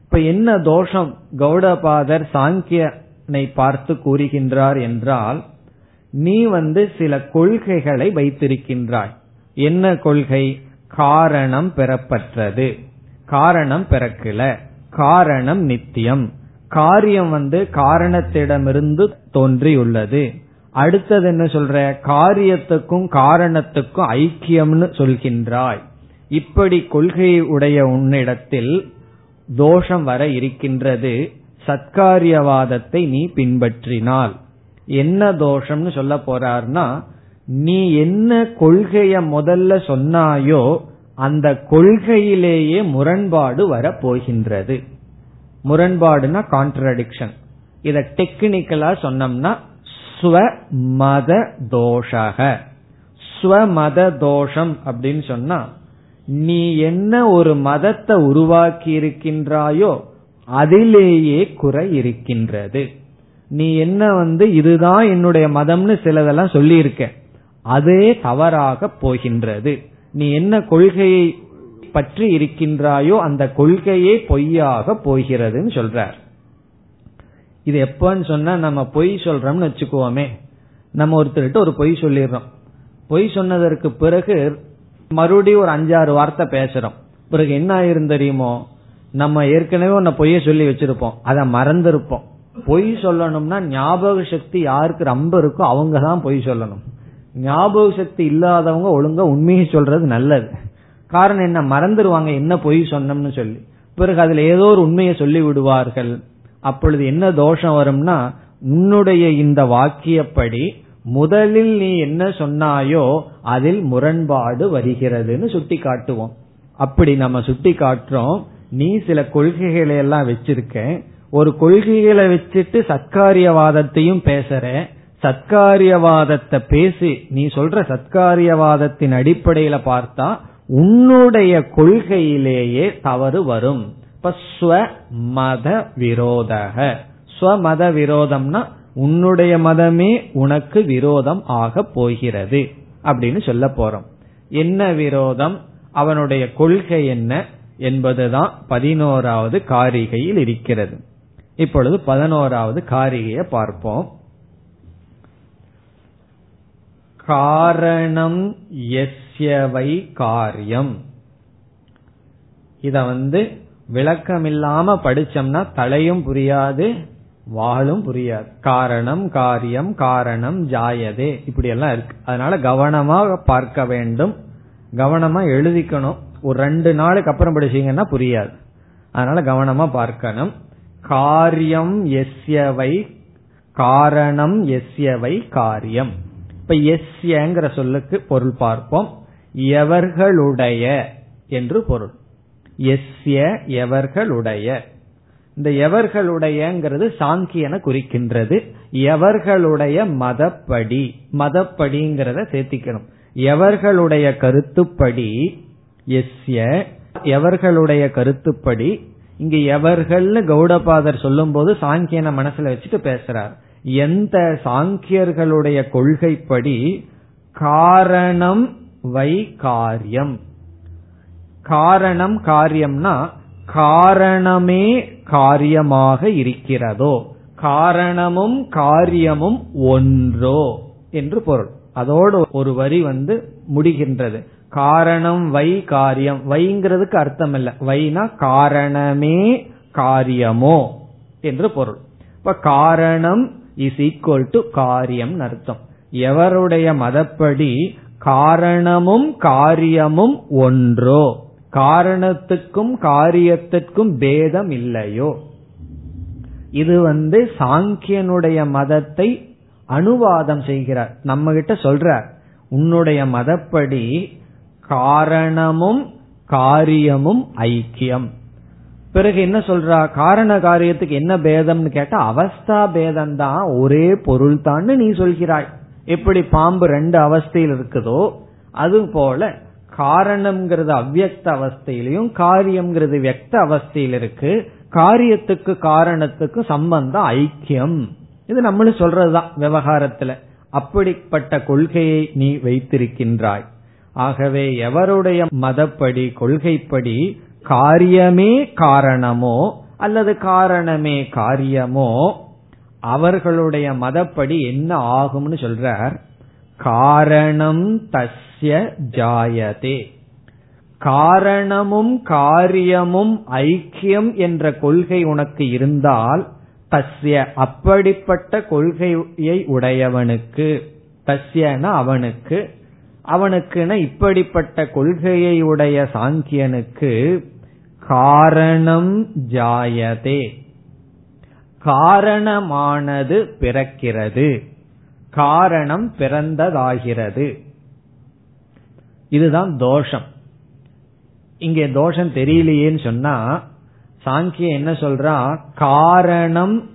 இப்ப என்ன தோஷம்? கௌடபாதர் சாங்கியனை பார்த்து கூறுகின்றார் என்றால் நீ வந்து சில கொள்கைகளை வைத்திருக்கின்றாய். என்ன கொள்கை? காரணம் பெறப்பட்டது காரணம் பிறக்கல. காரணம் நித்தியம். காரியம் வந்து காரணத்திடமிருந்து தோன்றியுள்ளது. அடுத்தது என்ன சொல்ற? காரியத்துக்கும் காரணத்துக்கும் ஐக்கியம்னு சொல்கின்றாய். இப்படி கொள்கை உடைய உன்னிடத்தில் தோஷம் வர இருக்கின்றது. சத்காரியவாதத்தை நீ பின்பற்றினால். என்ன தோஷம்னு சொல்ல போறார்னா நீ என்ன கொள்கைய முதல்ல சொன்னாயோ அந்த கொள்கையிலேயே முரண்பாடு வர போகின்றது முரண்பாடுனா கான்ட்ரடிக்ஷன் இத டெக்னிக்கலா சொன்னோம்னா ஸ்வமத தோஷக. ஸ்வமத தோஷம் அப்படின்னு சொன்னா நீ என்ன ஒரு மதத்தை உருவாக்கி இருக்கின்றாயோ அதிலேயே குறை இருக்கின்றது. நீ என்ன வந்து இதுதான் என்னுடைய மதம்னு சிலதெல்லாம் சொல்லியிருக்க. அதே தவறாக போகின்றது. நீ என்ன கொள்கையை பற்றி இருக்கின்றாயோ அந்த கொள்கையே பொய்யாக போகிறதுன்னு சொல்றார். இது எப்பன்னு சொன்னா நம்ம பொய் சொல்றோம்னு வச்சுக்குவோமே. நம்ம ஒருத்தர்கிட்ட ஒரு பொய் சொல்லிடுறோம். பொய் சொன்னதற்கு பிறகு மறுபடியும் ஒரு அஞ்சாறு வார்த்தை பேசுறோம். பிறகு என்ன ஆயிரும் தெரியுமோ? நம்ம ஏற்கனவே ஒன்ன பொய்ய சொல்லி வச்சிருப்போம். அதை மறந்திருப்போம். பொய் சொல்லணும்னா ஞாபக சக்தி யாருக்கு ரொம்ப இருக்கோ அவங்க தான் பொய் சொல்லணும். ஞாபக சக்தி இல்லாதவங்க ஒழுங்கா உண்மையை சொல்றது நல்லது. காரணம் என்ன? மறந்துடுவாங்க என்ன பொய் சொன்னோம்னு சொல்லி. பிறகு அதுல ஏதோ ஒரு உண்மையை சொல்லி விடுவார்கள் அப்பொழுது என்ன தோஷம் வரும்னா உன்னுடைய இந்த வாக்கியப்படி முதலில் நீ என்ன சொன்னாயோ அதில் முரண்பாடு வருகிறதுன்னு சுட்டி காட்டுவோம் அப்படி நம்ம சுட்டி காட்டுறோம் நீ சில கொள்கைகளை எல்லாம் வச்சிருக்க ஒரு கொள்கைகளை வச்சுட்டு சத்காரியவாதத்தையும் பேசுற. சத்காரியவாதத்தை பேசி நீ சொல்ற சத்காரியவாதத்தின் அடிப்படையில பார்த்தா உன்னுடைய கொள்கையிலேயே தவறு வரும். இப்ப ஸ்வ மத விரோதக. ஸ்வமத விரோதம்னா உன்னுடைய மதமே உனக்கு விரோதம் ஆக போகிறது அப்படின்னு சொல்ல போறோம். என்ன விரோதம்? அவனுடைய கொள்கை என்ன என்பதுதான் பதினோராவது காரிகையில் இருக்கிறது. இப்பொழுது பதினோராவது காரிகையை பார்ப்போம். காரணம் எஸ்யவை காரியம். இத வந்து விளக்கமில்லாம படிச்சோம்னா தலையும் புரியாது வாழும் புரியாது. காரணம் காரியம் காரணம் ஜாயதே. இப்படி எல்லாம் இருக்கு. அதனால கவனமாக பார்க்க வேண்டும். கவனமா எழுதிக்கணும். ஒரு ரெண்டு நாளுக்கு அப்புறம் படிச்சீங்கன்னா புரியாது. அதனால கவனமா பார்க்கணும். காரியம் எஸ்யவை காரணம் எஸ்யவை காரியம். இப்ப எஸ்யங்கிற சொல்லுக்கு பொருள் பார்ப்போம். எவர்களுடைய என்று பொருள். எஸ்ய எவர்களுடைய. இந்த எவர்களுடையங்கிறது சாங்கியன குறிக்கின்றது. எவர்களுடைய மதப்படி மதப்படிங்கிறத சேர்த்திக்கணும். எவர்களுடைய கருத்துப்படி எஸ்ய எவர்களுடைய கருத்துப்படி இங்க எவர்கள்னு கௌடபாதர் சொல்லும் போது சாங்கியன மனசுல வச்சுட்டு பேசுறார். எந்த சாங்கியர்களுடைய கொள்கைப்படி காரணம் வை காரியம். காரணம் காரியம்னா காரணமே காரியமாக இருக்கிறதோ. காரணமும் காரியமும் ஒன்றோ என்று பொருள். அதோடு ஒரு வரி வந்து முடிகின்றது. காரணம் வை காரியம். வைங்கிறதுக்கு அர்த்தம் இல்ல வைனா காரணமே காரியமோ என்று பொருள். இப்ப காரணம் இஸ் ஈக்குவல் டு காரியம் அர்த்தம். எவருடைய மதப்படி காரணமும் காரியமும் ஒன்றோ காரணத்துக்கும் காரியத்திற்கும் பேதம் இல்லையோ இது வந்து சாங்கியனுடைய மதத்தை அனுவாதம் செய்கிறார். நம்ம கிட்ட சொல்றார் உன்னுடைய மதப்படி காரணமும் காரியமும் ஐக்கியம். பிறகு என்ன சொல்றா? காரண காரியத்துக்கு என்ன பேதம்னு கேட்டா அவஸ்தா பேதம் தான் ஒரே பொருள் தான் நீ சொல்கிறாய். எப்படி பாம்பு ரெண்டு அவஸ்தையில் இருக்குதோ அது போல காரணம்ங்கிறது அவ்வக்த அவஸ்தையிலையும் காரியம்ங்கிறது வியக்த அவஸ்தையில் இருக்கு. காரியத்துக்கு காரணத்துக்கு சம்பந்தம் ஐக்கியம். இது நம்மளும் சொல்றதுதான் விவகாரத்துல. அப்படிப்பட்ட கொள்கையை நீ வைத்திருக்கின்றாய். ஆகவே எவருடைய மதப்படி கொள்கைப்படி காரியமே காரணமோ அல்லது காரணமே காரியமோ அவர்களுடைய மதப்படி என்ன ஆகும்னு சொல்றார். காரணம் தஸ்ய ஜாயதே. காரணமும் காரியமும் ஐக்கியம் என்ற கொள்கை உனக்கு இருந்தால் தஸ்ய அப்படிப்பட்ட கொள்கையை உடையவனுக்கு தஸ்யன அவனுக்கு அவனுக்குன இப்படிப்பட்ட கொள்கையை உடைய சாங்கியனுக்கு காரணம் ஜாயதே. காரணமானது பிறக்கிறது. காரணம் பிறந்ததாகிறது. இதுதான் தோஷம். இங்கே தோஷம் தெரியலையேன்னு சொன்னா சாங்கிய என்ன சொல்றான் காரணம்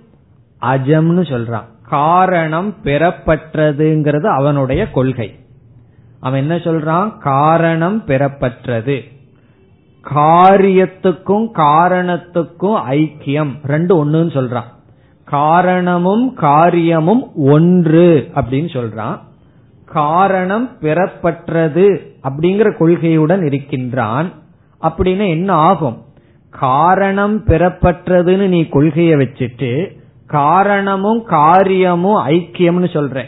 அஜம்னு சொல்றான் காரணம் பெறப்பட்டதுங்கிறது அவனுடைய கொள்கை. அவன் என்ன சொல்றான்? காரணம் பெறப்பட்டது காரியத்துக்கும் காரணத்துக்கும் ஐக்கியம். ரெண்டு ஒண்ணுன்னு சொல்றான். காரணமும் காரியமும் ஒன்று அப்படின்னு சொல்றான். காரணம் பெறப்பற்றது அப்படிங்கிற கொள்கையுடன் இருக்கின்றான். அப்படின்னு என்ன ஆகும்? காரணம் பெறப்பற்றதுன்னு நீ கொள்கையை வச்சுட்டு காரணமும் காரியமும் ஐக்கியம்னு சொல்ற.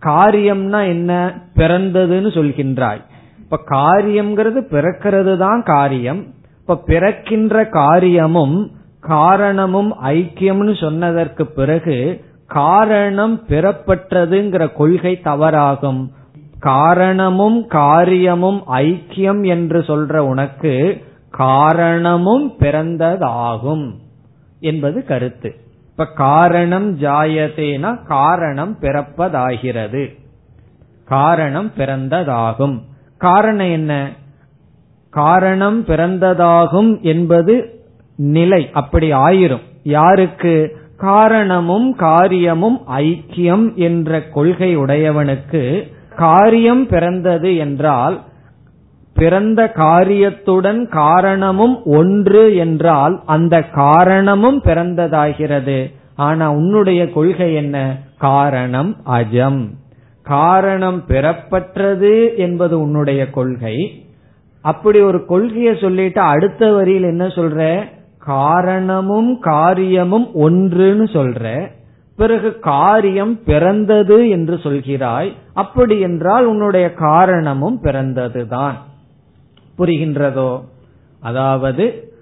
காரியம்னா என்ன? பிறந்ததுன்னு சொல்கின்றாய். இப்ப காரியம்ங்கிறது பிறக்கிறது தான் காரியம். இப்ப பிறக்கின்ற காரியமும் காரணமும் ஐக்கியம்னு சொன்னதற்கு பிறகு காரணம் பெறப்பட்டதுங்கிற கொள்கை தவறாகும். காரணமும் காரியமும் ஐக்கியம் என்று சொல்ற உனக்கு காரணமும் பிறந்ததாகும் என்பது கருத்து. இப்ப காரணம் ஜாயதேனா காரணம் பிறப்பதாகிறது. காரணம் பிறந்ததாகும். காரணம் என்ன? காரணம் பிறந்ததாகும் என்பது நிலை அப்படி ஆயிரும். யாருக்கு? காரணமும் காரியமும் ஐக்கியம் என்ற கொள்கை உடையவனுக்கு காரியம் பிறந்தது என்றால் பிறந்த காரியத்துடன் காரணமும் ஒன்று என்றால் அந்த காரணமும் பிறந்ததாகிறது. ஆனா உன்னுடைய கொள்கை என்ன? காரணம் அஜம். காரணம் பெறப்பட்டது என்பது உன்னுடைய கொள்கை. அப்படி ஒரு கொள்கையை சொல்லிட்டு அடுத்த வரியில் என்ன சொல்ற? காரணமும் காரியமும் ஒன்றுன்னு சொல்ற. பிறகு காரியம் பிறந்தது என்று சொல்கிறாய். அப்படி என்றால் உன்னுடைய காரணமும் பிறந்ததுதான். புரிகின்றதோ? அதாவது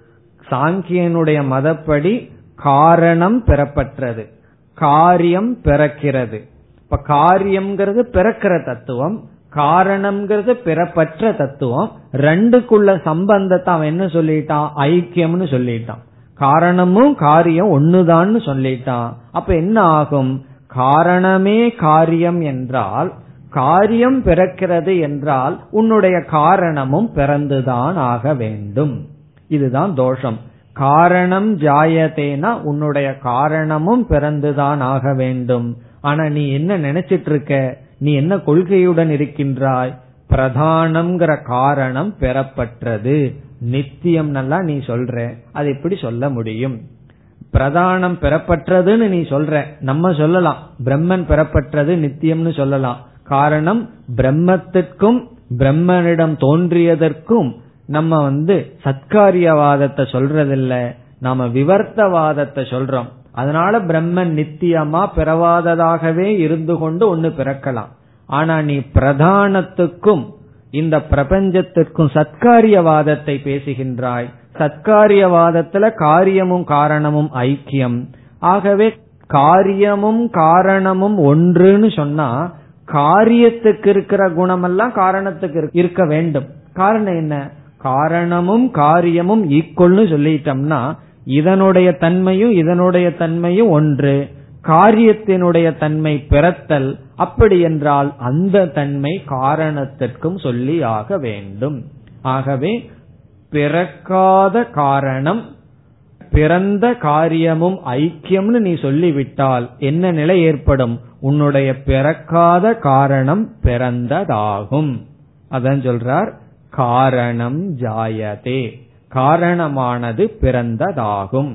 சாங்கியனுடைய மதப்படி காரணம் பெறப்பட்டது. காரியம் பிறக்கிறது. இப்ப காரியம்ங்கிறது பிறக்கிற தத்துவம். காரணம்ங்கிறது பிறப்பற்ற தத்துவம். ரெண்டுக்குள்ள சம்பந்தத்தை அவன் என்ன சொல்லிட்டான்? ஐக்கியம்னு சொல்லிட்டான். காரணமும் காரியம் ஒண்ணுதான்னு சொல்லிட்டான். அப்ப என்ன ஆகும்? காரணமே காரியம் என்றால் காரியம் பிறக்கிறது என்றால் உன்னுடைய காரணமும் பிறந்துதான் ஆக வேண்டும். இதுதான் தோஷம். காரணம் ஜாயதேனா உன்னுடைய காரணமும் பிறந்துதான் ஆக வேண்டும். ஆனா நீ என்ன நினைச்சிட்டு இருக்க? நீ என்ன கொள்கையுடன் இருக்கின்றாய்? பிரதானம்ங்கிற காரணம் பெறப்பட்டது நித்தியம் நல்லா நீ சொல்ற. அது எப்படி சொல்ல முடியும்? பிரதானம் பெறப்பட்டதுன்னு நீ சொல்ற. நம்ம சொல்லலாம். பிரம்மன் பெறப்பட்டது நித்தியம்னு சொல்லலாம். காரணம் பிரம்மத்திற்கும் பிரம்மனிடம் தோன்றியதற்கும் நம்ம வந்து சத்காரியவாதத்தை சொல்றதில்ல. நாம விவர்த்தவாதத்தை சொல்றோம். அதனால பிரம்மன் நித்தியமா பிறவாததாகவே இருந்து கொண்டு ஒன்னு பிறக்கலாம். ஆனா நீ பிரதானத்துக்கும் இந்த பிரபஞ்சத்திற்கும் சத்காரியவாதத்தை பேசுகின்றாய். சத்காரியவாதத்துல காரியமும் காரணமும் ஐக்கியம். ஆகவே காரியமும் காரணமும் ஒன்றுன்னு சொன்னா காரியத்துக்கு இருக்கிற குணமெல்லாம் காரணத்துக்கு இருக்க வேண்டும். காரணம் என்ன? காரணமும் காரியமும் ஈக்குவல்னு சொல்லிட்டோம்னா இதனுடைய தன்மையும் இதனுடைய தன்மையும் ஒன்று. காரியத்தினுடைய தன்மை பிறத்தல். அப்படி என்றால் அந்த தன்மை காரணத்திற்கும் சொல்லி ஆக வேண்டும். ஆகவே பிறக்காத காரணம் பிறந்த காரியமும் ஐக்கியம்னு நீ சொல்லிவிட்டால் என்ன நிலை ஏற்படும்? உன்னுடைய பிறக்காத காரணம் பிறந்ததாகும். அதான் சொல்றார் காரணம் ஜாயதே. காரணமானது பிறந்ததாகும்.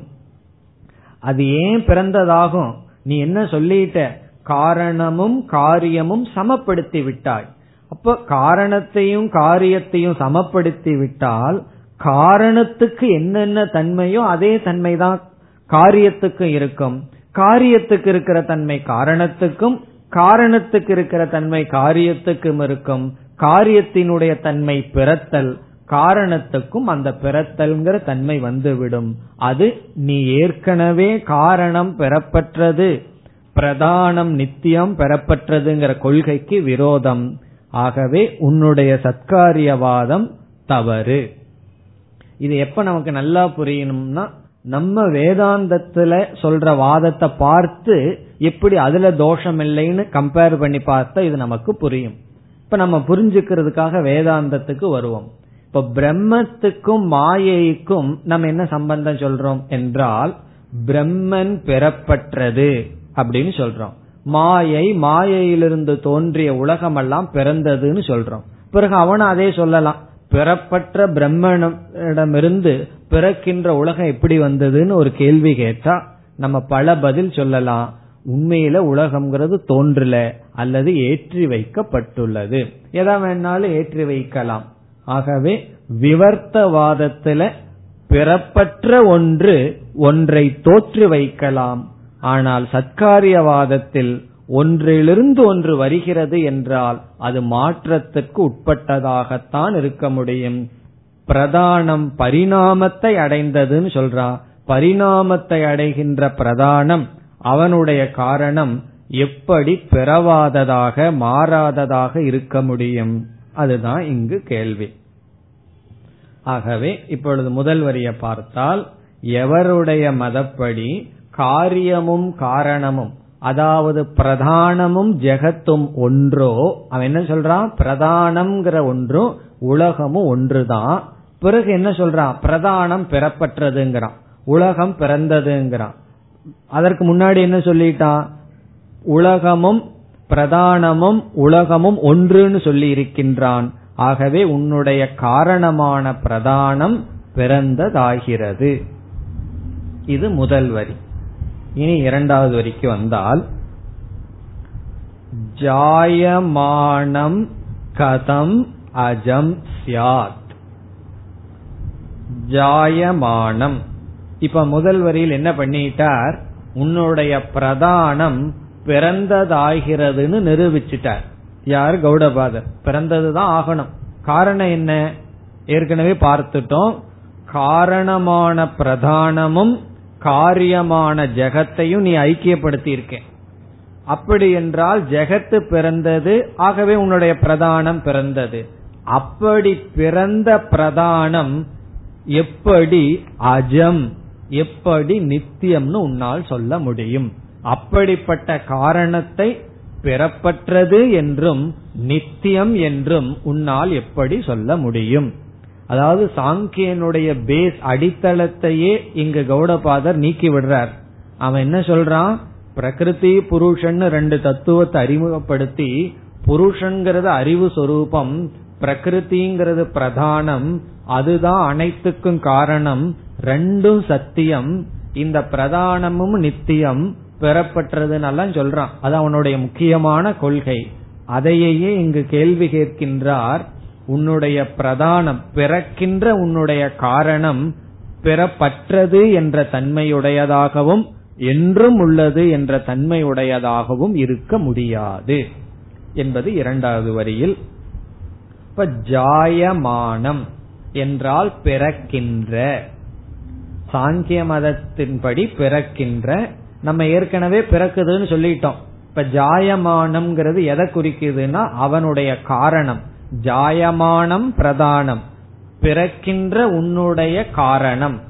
அது ஏன் பிறந்ததாகும்? நீ என்ன சொல்லிட்ட? காரணமும் காரியமும் சமப்படுத்தி விட்டாய். அப்ப காரணத்தையும் காரியத்தையும் சமப்படுத்தி விட்டால் காரணத்துக்கு என்னென்ன தன்மையோ அதே தன்மைதான் காரியத்துக்கு இருக்கும். காரியத்துக்கு இருக்கிற தன்மை காரணத்துக்கும் காரணத்துக்கு இருக்கிற தன்மை காரியத்துக்கும் இருக்கும். காரியத்தினுடைய தன்மை பிறத்தல். காரணத்துக்கும் அந்த பிறத்தல்ங்கிற தன்மை வந்துவிடும். அது நீ ஏற்கனவே காரணம் பெறப்பட்டது பிரதானம் நித்தியம் பெறப்பட்டதுங்கிற கொள்கைக்கு விரோதம். ஆகவே உன்னுடைய சத்காரியவாதம் தவறு. இது எப்ப நமக்கு நல்லா புரியணும்னா நம்ம வேதாந்தத்துல சொல்ற வாதத்தை பார்த்து எப்படி அதுல தோஷம் இல்லைன்னு கம்பேர் பண்ணி பார்த்தா இது நமக்கு புரியும். இப்ப நம்ம புரிஞ்சுக்கிறதுக்காக வேதாந்தத்துக்கு வருவோம். இப்ப பிரம்மத்துக்கும் மாயைக்கும் நம்ம என்ன சம்பந்தம் சொல்றோம் என்றால் பிரம்மன் பெறப்பட்டது அப்படின்னு சொல்றோம். மாயை மாயையிலிருந்து தோன்றிய உலகமெல்லாம் பிறந்ததுன்னு சொல்றோம். பிறகு அவன அதே சொல்லலாம். பெறப்பட்ட பிரம்மனிடமிருந்து பிறக்கின்ற உலகம் எப்படி வந்ததுன்னு ஒரு கேள்வி கேட்டா நம்ம பல பதில் சொல்லலாம். உண்மையில உலகம்ங்கிறது தோன்றல அல்லது ஏற்றி வைக்கப்பட்டுள்ளது. எதா வேணாலும் ஏற்றி வைக்கலாம். ஆகவே விவர்த்தவாதத்துல பிறப்பற்ற ஒன்று ஒன்றை தோற்று வைக்கலாம். ஆனால் சத்காரியவாதத்தில் ஒன்றிலிருந்து ஒன்று வருகிறது என்றால் அது மாற்றத்துக்கு உட்பட்டதாகத்தான் இருக்க முடியும். பிரதானம் பரிணாமத்தை அடைந்ததுன்னு சொல்றான் பரிணாமத்தை அடைகின்ற பிரதானம் அவனுடைய காரணம் எப்படி பிறவாததாக மாறாததாக இருக்க முடியும். அதுதான் இங்கு கேள்வி. ஆகவே இப்பொழுது முதல் வரியை பார்த்தால் எவருடைய மதப்படி காரியமும் காரணமும் அதாவது பிரதானமும் ஜெகத்தும் ஒன்றோ அவன் என்ன சொல்றான்? பிரதானம்ங்கிற ஒன்றும் உலகமும் ஒன்றுதான். பிறகு என்ன சொல்றான்? பிரதானம் பெறப்பட்டதுங்கிறான். உலகம் பிறந்ததுங்கிறான். அதற்கு முன்னாடி என்ன சொல்லிட்டான்? உலகமும் பிரதானமும் உலகமும் ஒன்றுன்னு சொல்லி இருக்கின்றான் ஆகவே உன்னுடைய காரணமான பிரதானம் பிறந்ததாகிறது. இது முதல் வரி. இனி இரண்டாவது வரிக்கு வந்தால் ஜாயமானம் கதம் அஜம் சியாத் ஜாயமானம். இப்ப முதல் வரியில் என்ன பண்ணிட்டார்? உன்னுடைய பிரதானம் பிறந்ததாகிறதுன்னு நிரூபிச்சிட்டார். யார்? கௌடபாதர். பிறந்ததுதான் ஆகணும். காரணம் என்ன? ஏற்கனவே பார்த்துட்டோம். காரணமான பிரதானமும் காரியமான ஜெகத்தையும் நீ ஐக்கியப்படுத்தி இருக்கேன் அப்படி என்றால் ஜெகத்து பிறந்தது ஆகவே உன்னுடைய பிரதானம் பிறந்தது. அப்படி பிறந்த பிரதானம் எப்படி அஜம் எப்படி நித்தியம்னு உன்னால் சொல்ல முடியும். அப்படிப்பட்ட காரணத்தை பெறப்பட்டது என்றும் நித்தியம் என்றும் உன்னால் எப்படி சொல்ல முடியும்? அதாவது சாங்கியனுடைய பேஸ் அடித்தளத்தையே இங்கு கௌடபாதர் நீக்கி விடுறார். அவன் என்ன சொல்றான்? பிரகிருதி புருஷன் ரெண்டு தத்துவத்தை அறிமுகப்படுத்தி புருஷன்கிறது அறிவு சொரூபம் பிரகிருதிங்கிறது பிரதானம் அதுதான் அனைத்துக்கும் காரணம் ரெண்டும் சத்தியம் இந்த பிரதானமும் நித்தியம் பெறப்பட்டதுன்னெல்லாம் சொல்றான். அது அவனுடைய முக்கியமான கொள்கை. அதையே இங்கு கேள்வி கேட்கின்றார். உன்னுடைய பிரதானம் பிறக்கின்ற உன்னுடைய காரணம் பெறப்பற்றது என்ற தன்மையுடையதாகவும் என்றும் உள்ளது என்ற தன்மையுடையதாகவும் இருக்க முடியாது. என்பது இரண்டாவது வரியில். இப்ப ஜாயமானம் என்றால் பிறக்கின்ற. சாங்கிய மதத்தின்படி பிறக்கின்ற நம்ம ஏற்கனவே பிறக்குதுன்னு சொல்லிட்டோம். இப்ப ஜாயமானம்ங்கிறது எதை குறிக்குதுன்னா அவனுடைய காரணம். ஜாயமானம் பிரதானம். பிறக்கின்ற உன்னுடைய காரணம்.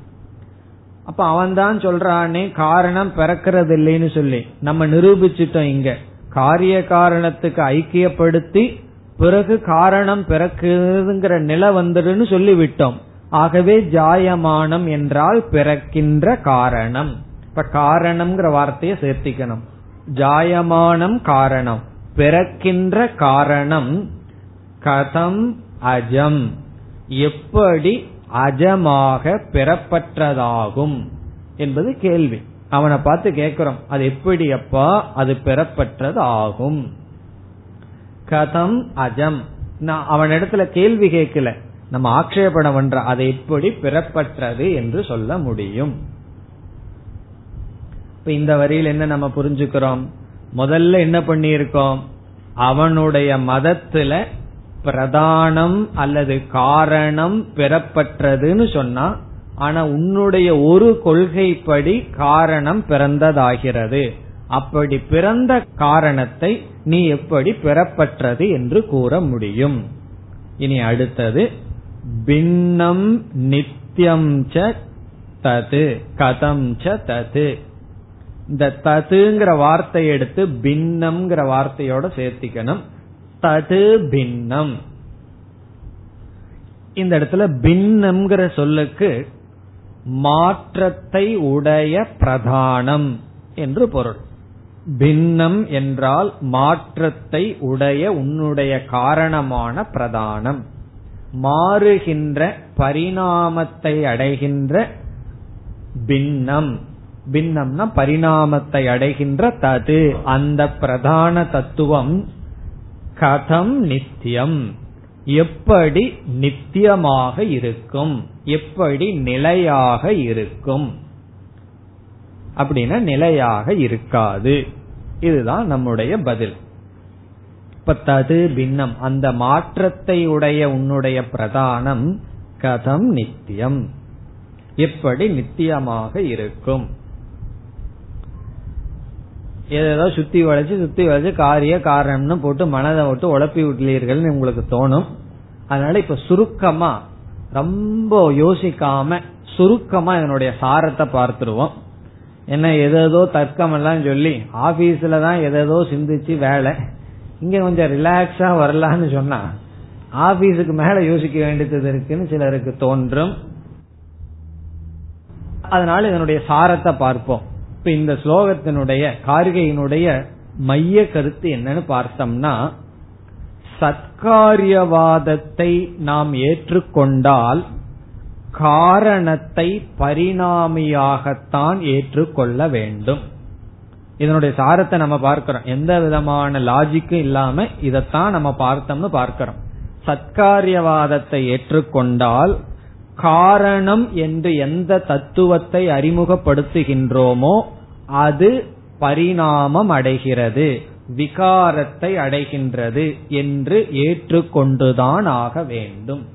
அப்ப அவன் தான் சொல்றானே காரணம் பிறக்கிறது இல்லைன்னு சொல்லி. நம்ம நிரூபிச்சிட்டோம் இங்க. காரிய காரணத்துக்கு ஐக்கியப்படுத்தி பிறகு காரணம் பிறக்குதுங்கிற நிலை வந்துடுன்னு சொல்லிவிட்டோம். ஆகவே ஜாயமானம் என்றால் பிறக்கின்ற காரணம். இப்ப காரணம்ங்கிற வார்த்தையை சேர்த்திக்கணும். ஜாயமானம் காரணம். பிறக்கின்ற காரணம் கதம் அஜம். எப்படி அஜமாக பெறப்பட்டதாகும் என்பது கேள்வி. அவனை பார்த்து கேட்கிறோம் அது எப்படி அப்பா அது பெறப்பட்டது ஆகும் கதம் அஜம். நான் அவன் இடத்துல கேள்வி கேட்கல. நம்ம ஆக்ஷேபணம் பண்ற அதை எப்படி பெறப்பட்டது என்று சொல்ல முடியும். இப்ப இந்த வரியில் என்ன நம்ம புரிஞ்சுக்கிறோம்? முதல்ல என்ன பண்ணியிருக்கோம்? அவனுடைய மதத்துல பிரதானம் அல்லது காரணம் பெறப்பட்டதுன்னு சொன்னா ஆனா உன்னுடைய ஒரு கொள்கைப்படி காரணம் பிறந்ததாகிறது. அப்படி பிறந்த காரணத்தை நீ எப்படி பெறப்பட்டது என்று கூற முடியும். இனி அடுத்தது பின்னம் நித்தியம் ச தது கதம் ச தது. இந்த ததுங்கிற வார்த்தை எடுத்து பின்னம்ங்கிற வார்த்தையோட சேர்த்திக்கணும். தது பின்னம். இந்த இடத்துல பின்னம்ங்கிற சொல்லுக்கு மாற்றத்தை உடைய பிரதானம் என்று பொருள். பின்னம் என்றால் மாற்றத்தை உடைய உன்னுடைய காரணமான பிரதானம். மாறுகின்ற பரிணாமத்தை அடைகின்ற பின்னம். பின்னம்னா பரிணாமத்தை அடைகின்ற தது. அந்த பிரதான தத்துவம் கதம் நித்தியம். எப்படி நித்தியமாக இருக்கும்? எப்படி நிலையாக இருக்கும்? அப்படின்னா நிலையாக இருக்காது. இதுதான் நம்முடைய பதில். இப்ப தது பின்னம் அந்த மாற்றத்தை உடைய உன்னுடைய பிரதானம் கதம் நித்தியம். எப்படி நித்தியமாக இருக்கும்? ஏதோ சுத்தி வளைச்சு சுத்தி வளைச்சு காரிய காரணம்னு போட்டு மனதை விட்டு உழப்பி விட்டுலீர்கள் உங்களுக்கு தோணும். அதனால இப்ப சுருக்கமா ரொம்ப யோசிக்காம சுருக்கமா இதனுடைய சாரத்தை பார்த்துருவோம். என்ன எதோ தர்க்கம் எல்லாம் சொல்லி ஆபீஸ்ல தான் எதோ சிந்திச்சு வேலை. இங்க கொஞ்சம் ரிலாக்ஸா வரலான்னு சொன்னா ஆபீஸுக்கு மேல யோசிக்க வேண்டியது இருக்குன்னு சிலருக்கு தோன்றும். அதனால இதனுடைய சாரத்தை பார்ப்போம். இப்ப இந்த ஸ்லோகத்தினுடைய காரிகையினுடைய மைய கருத்து என்னன்னு பார்த்தோம்னா சத்காரியவாதத்தை நாம் ஏற்றுக்கொண்டால் காரணத்தை பரிணாமியாகத்தான் ஏற்றுக்கொள்ள வேண்டும். இதனுடைய சாரத்தை நம்ம பார்க்கிறோம். எந்த விதமான லாஜிக்கும் இல்லாம இதைத்தான் நம்ம பார்த்தோம்னு பார்க்கிறோம். சத்காரியவாதத்தை ஏற்றுக்கொண்டால் காரணம் என்று எந்த தத்துவத்தை அறிமுகப்படுத்துகின்றோமோ அது பரிணாமம் அடைகிறது விகாரத்தை அடைகின்றது என்று ஏற்றுக்கொண்டுதான் ஆக வேண்டும்.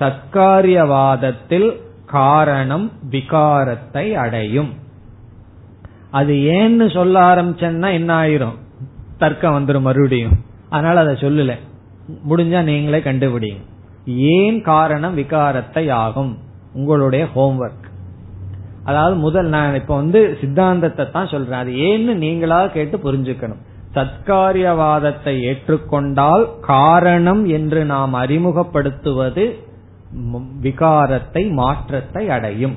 சத்காரியவாதத்தில் காரணம் விகாரத்தை அடையும். அது ஏன்னு சொல்ல ஆரம்பிச்சேன்னா என்ன ஆயிரும்? தர்க்கம் வந்துடும் மறுபடியும். அதனால அதை சொல்லல. முடிஞ்சா நீங்களே கண்டுபிடிங்க. ஏன் காரணம் விகாரத்தை ஆகும் உங்களுடைய ஹோம்ஒர்க் அதாவது முதல் நான் இப்ப வந்து சித்தாந்தத்தை தான் சொல்றேன். அது ஏன்னு நீங்களா கேட்டு புரிஞ்சுக்கணும். சத்காரியவாதத்தை ஏற்றுக்கொண்டால் காரணம் என்று நாம் அறிமுகப்படுத்துவது விகாரத்தை மாற்றத்தை அடையும்.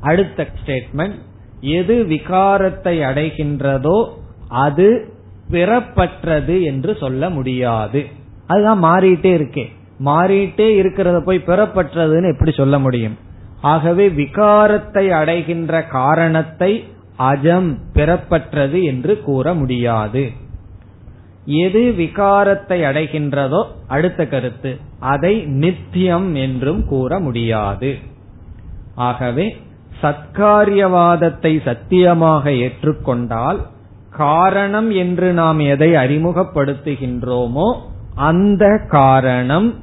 அடுத்த ஸ்டேட்மெண்ட் எது விகாரத்தை அடைகின்றதோ அது பிறப்பற்றது என்று சொல்ல முடியாது. அதுதான் மாறிட்டே இருக்கே. மாறிட்டே இருக்கிறத போய் பிறப்பற்றதுன்னு எப்படி சொல்ல முடியும்? ஆகவே விகாரத்தை அடைகின்ற காரணத்தை அஜம் பிறப்பற்றது என்று கூற முடியாது. எது விகாரத்தை அடைகின்றதோ அடுத்த கருத்து. அதை நித்தியம் என்றும் கூற முடியாது. ஆகவே சத்காரியவாதத்தை சத்தியமாக ஏற்றுக்கொண்டால் காரணம் என்று நாம் எதை அறிமுகப்படுத்துகின்றோமோ அந்த காரணம்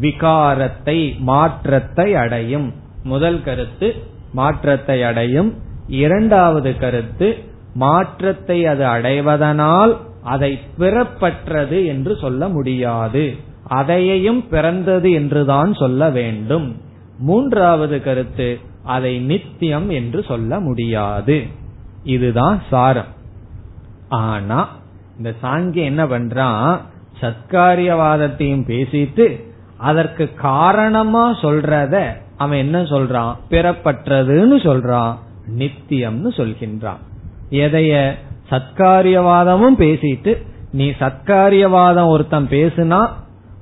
விகாரத்தை மாற்றத்தை அடையும். முதல் கருத்து மாற்றத்தை அடையும். இரண்டாவது கருத்து மாற்றத்தை அது அடைவதனால் அதை பிறப்பற்றது என்று சொல்ல முடியாது. அதையையும் பிறந்தது என்றுதான் சொல்ல வேண்டும். மூன்றாவது கருத்து அதை நித்தியம் என்று சொல்ல முடியாது. இதுதான் சாரம். ஆனா இந்த சாங்கியம் என்ன பண்றான்? சத்காரியவாதத்தையும் பேசிட்டு அதற்கு காரணமா சொல்றத அவன் என்ன சொல்றான்? பிறப்பற்றதுன்னு சொல்றான். நித்தியம்னு சொல்கின்றான். எதைய சத்காரியவாதமும் பேசிட்டு நீ சத்காரியவாதம் ஒருத்தன் பேசுனா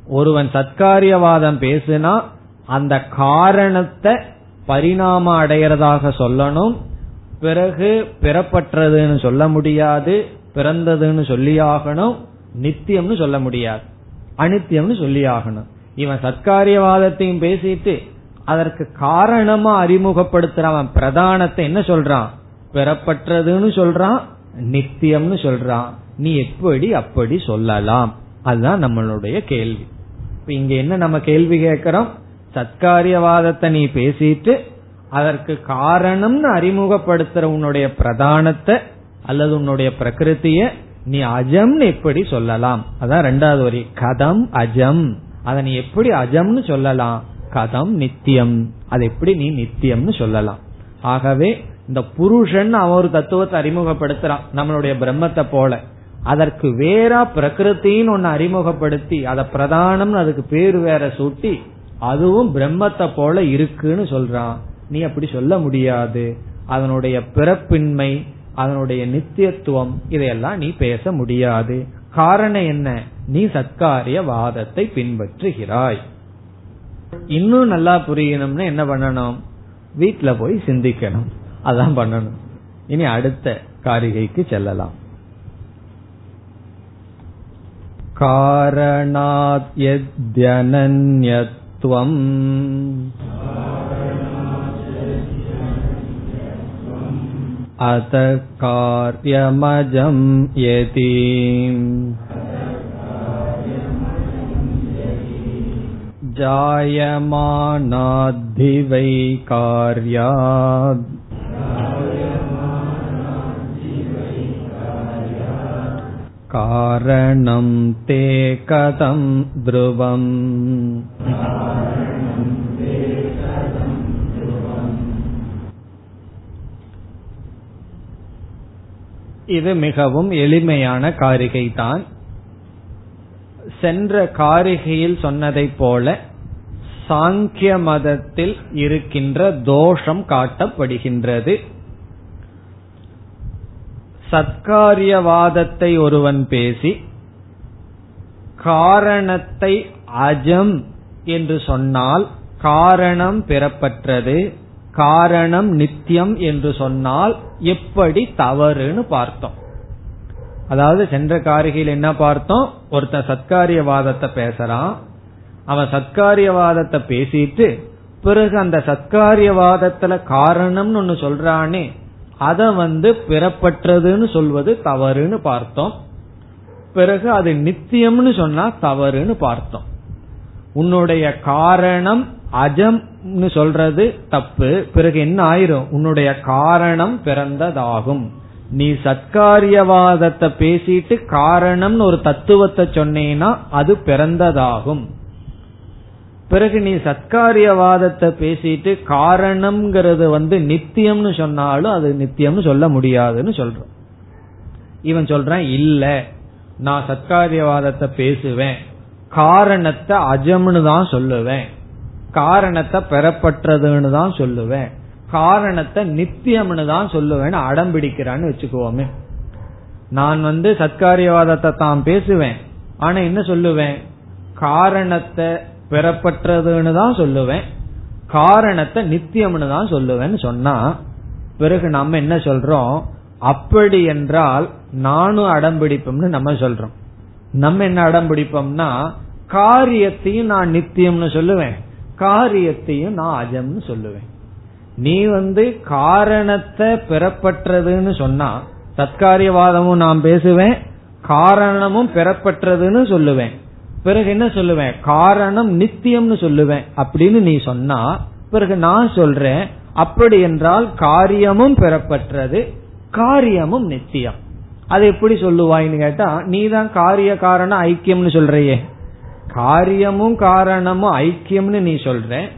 ஒருவன் சத்காரியவாதம் பேசுனா அந்த காரணத்தை பரிணாம அடைகிறதாக சொல்லணும். பிறகு பிறப்பற்றதுன்னு சொல்ல முடியாது பிறந்ததுன்னு சொல்லியாகணும். நித்தியம்னு சொல்ல முடியாது. அனித்தியம்னு சொல்லியாகணும். இவன் சத்காரியவாதத்தையும் பேசிட்டு அதற்கு காரணமா அறிமுகப்படுத்துறவன் பிரதானத்தை என்ன சொல்றான்? பெறப்பட்டதுன்னு சொல்றான் நித்தியம்னு சொல்றான். நீ எப்படி அப்படி சொல்லலாம்? அதுதான் நம்மளுடைய கேள்வி. இப்ப இங்க என்ன நம்ம கேள்வி கேட்கிறோம்? சத்காரியவாதத்தை நீ பேசிட்டு அதற்கு காரணம்னு அறிமுகப்படுத்துற உன்னுடைய பிரதானத்தை அல்லது உன்னுடைய பிரகிருத்திய நீ அஜம்னு எப்படி சொல்லலாம்? அதான் ரெண்டாவது வரி. கதம் அஜம். அதை நீ எப்படி அஜம்னு சொல்லலாம்? கதம் நித்தியம். அதை எப்படி நீ நித்தியம்னு சொல்லலாம்? ஆகவே இந்த புருஷன் அவன் ஒரு தத்துவத்தை அறிமுகப்படுத்துறான் நம்மளுடைய பிரம்மத்தை போல. அதற்கு வேற பிரகிருத்தின்னு ஒன்னு அறிமுகப்படுத்தி அதை பிரதானம்னு அதுக்கு பேர் வேற சூட்டி அதுவும் பிரம்மத்தை போல இருக்குன்னு சொல்றான். நீ அப்படி சொல்ல முடியாது. அதனுடைய பிறப்பின்மை அதனுடைய நித்தியத்துவம் இதையெல்லாம் நீ பேச முடியாது. காரணம் என்ன? நீ சத்காரிய வாதத்தை பின்பற்றுகிறாய். இன்னும் நல்லா புரியணும்னு என்ன பண்ணணும்? வீட்டுல போய் சிந்திக்கணும். அதான் பண்ணணும். இனி அடுத்த காரிகைக்கு செல்லலாம். காரணாத் अत कार्यमजं यति जायमानाद्धि वै कार्यात् कारणं ते कथं ध्रुवम् இது மிகவும் எளிமையான காரிகை தான் சென்ற காரிகையில் சொன்னதை போல சாங்கிய மதத்தில் இருக்கின்ற தோஷம் காட்டப்படுகின்றது. சத்காரியவாதத்தை ஒருவன் பேசி காரணத்தை அஜம் என்று சொன்னால் காரணம் பெறப்பட்டது காரணம் நித்தியம் என்று சொன்னால் எப்படி தவறுன்னு பார்த்தோம். அதாவது சென்ற காரிகையில் என்ன பார்த்தோம்? ஒருத்தன் சத்காரியவாதத்தை பேசுறான். அவன் சத்காரியவாதத்தை பேசிட்டு பிறகு அந்த சத்காரியவாதத்துல காரணம்னு ஒன்னு சொல்றானே அத வந்து பிறப்பற்றதுன்னு சொல்வது தவறுன்னு பார்த்தோம். பிறகு அது நித்தியம்னு சொன்னா தவறுன்னு பார்த்தோம். உன்னுடைய காரணம் அஜம்னு சொல்றது தப்பு. பிறகு என்ன ஆயிரும்? உன்னுடைய காரணம் பிறந்ததாகும். நீ சத்காரியவாதத்தை பேசிட்டு காரணம்னு ஒரு தத்துவத்தை சொன்னேன்னா அது பிறந்ததாகும். பிறகு நீ சத்காரியவாதத்தை பேசிட்டு காரணம்ங்கிறது வந்து நித்தியம்னு சொன்னாலும் அது நித்தியம்னு சொல்ல முடியாதுன்னு சொல்றான் இவன் சொல்றான் இல்ல நான் சத்காரியவாதத்தை பேசுவேன். காரணத்தை அஜம்னு தான் சொல்லுவேன். காரணத்தை பெறப்பட்டதுன்னு தான் சொல்லுவேன். காரணத்தை நித்தியம்னு தான் சொல்லுவேன்னு அடம் பிடிக்கிறான்னு வச்சுக்குவோமே நான் வந்து சத்காரியவாதத்தை தான் பேசுவேன். ஆனா என்ன சொல்லுவேன்? காரணத்தை பெறப்பட்டதுன்னு தான் சொல்லுவேன். காரணத்தை நித்தியம்னு தான் சொல்லுவேன்னு சொன்னா பிறகு நம்ம என்ன சொல்றோம்? அப்படி என்றால் நானும் அடம்பிடிப்போம்னு நம்ம சொல்றோம். நம்ம என்ன அடம்பிடிப்போம்னா காரியத்தையும் நான் நித்தியம்னு சொல்லுவேன். காரியத்தையும் நான் அஜம்னு சொல்லுவேன். நீ வந்து காரணத்தை பெறப்பட்டதுன்னு சொன்னா தற்காரியவாதமும் நான் பேசுவேன் காரணமும் பெறப்பட்டதுன்னு சொல்லுவேன். பிறகு என்ன சொல்லுவேன்? காரணம் நித்தியம்னு சொல்லுவேன். அப்படின்னு நீ சொன்னா பிறகு நான் சொல்றேன் அப்படி என்றால் காரியமும் பெறப்பட்டது காரியமும் நித்தியம். அது எப்படி சொல்லுவாய்னு கேட்டா நீ தான் காரிய காரணம் ஐக்கியம்னு சொல்றையே. காரியமும் காரணமும் ஐக்கியம்னு நீ சொல்ற.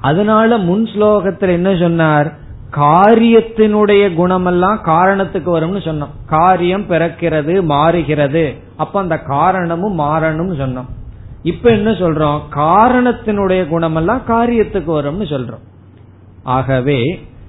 அதனால முன் ஸ்லோகத்தில் என்ன சொன்னார்? காரியத்தினுடைய குணமெல்லாம் காரணத்துக்கு வரும்னு சொன்னோம். காரியம் பிறக்கிறது மாறுகிறது. அப்ப அந்த காரணமும் மாறணும்னு சொன்னோம். இப்ப என்ன சொல்றோம்? காரணத்தினுடைய குணமெல்லாம் காரியத்துக்கு வரும்னு சொல்றோம். ஆகவே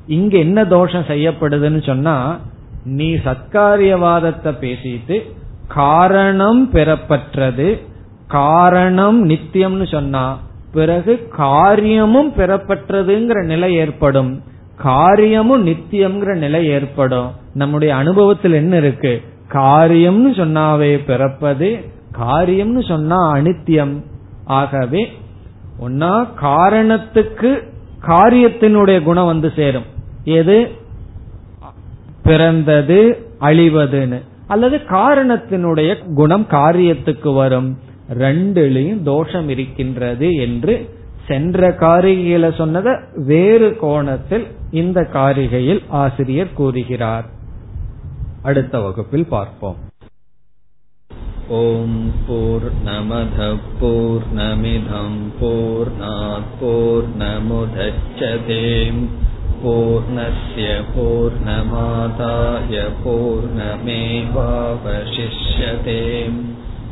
இங்க என்ன தோஷம் செய்யப்படுதுன்னு சொன்னா நீ சத்காரியவாதத்தை பேசிட்டு காரணம் பெறப்பற்றது காரணம் நித்தியம்னு சொன்னா பிறகு காரியமும் பெறப்பட்டதுங்கிற நிலை ஏற்படும். காரியமும் நித்தியம்ங்கிற நிலை ஏற்படும். நம்முடைய அனுபவத்தில் என்ன இருக்கு? காரியம்னு சொன்னாவே பிறப்பது காரியம்னு சொன்னா அனித்தியம். ஆகவே ஒன்னா காரணத்துக்கு காரியத்தினுடைய குணம் வந்து சேரும். எது? பிறந்தது அழிவதுன்னு. அல்லது காரணத்தினுடைய குணம் காரியத்துக்கு வரும். ரெண்டுலையும் தோஷம் இருக்கின்றது என்று சென்ற காரிகையில சொன்னத வேறு கோணத்தில் இந்த காரிகையில் ஆசிரியர் கூறுகிறார். அடுத்த வகுப்பில் பார்ப்போம். ஓம் போர் நமத போர் நமிதம்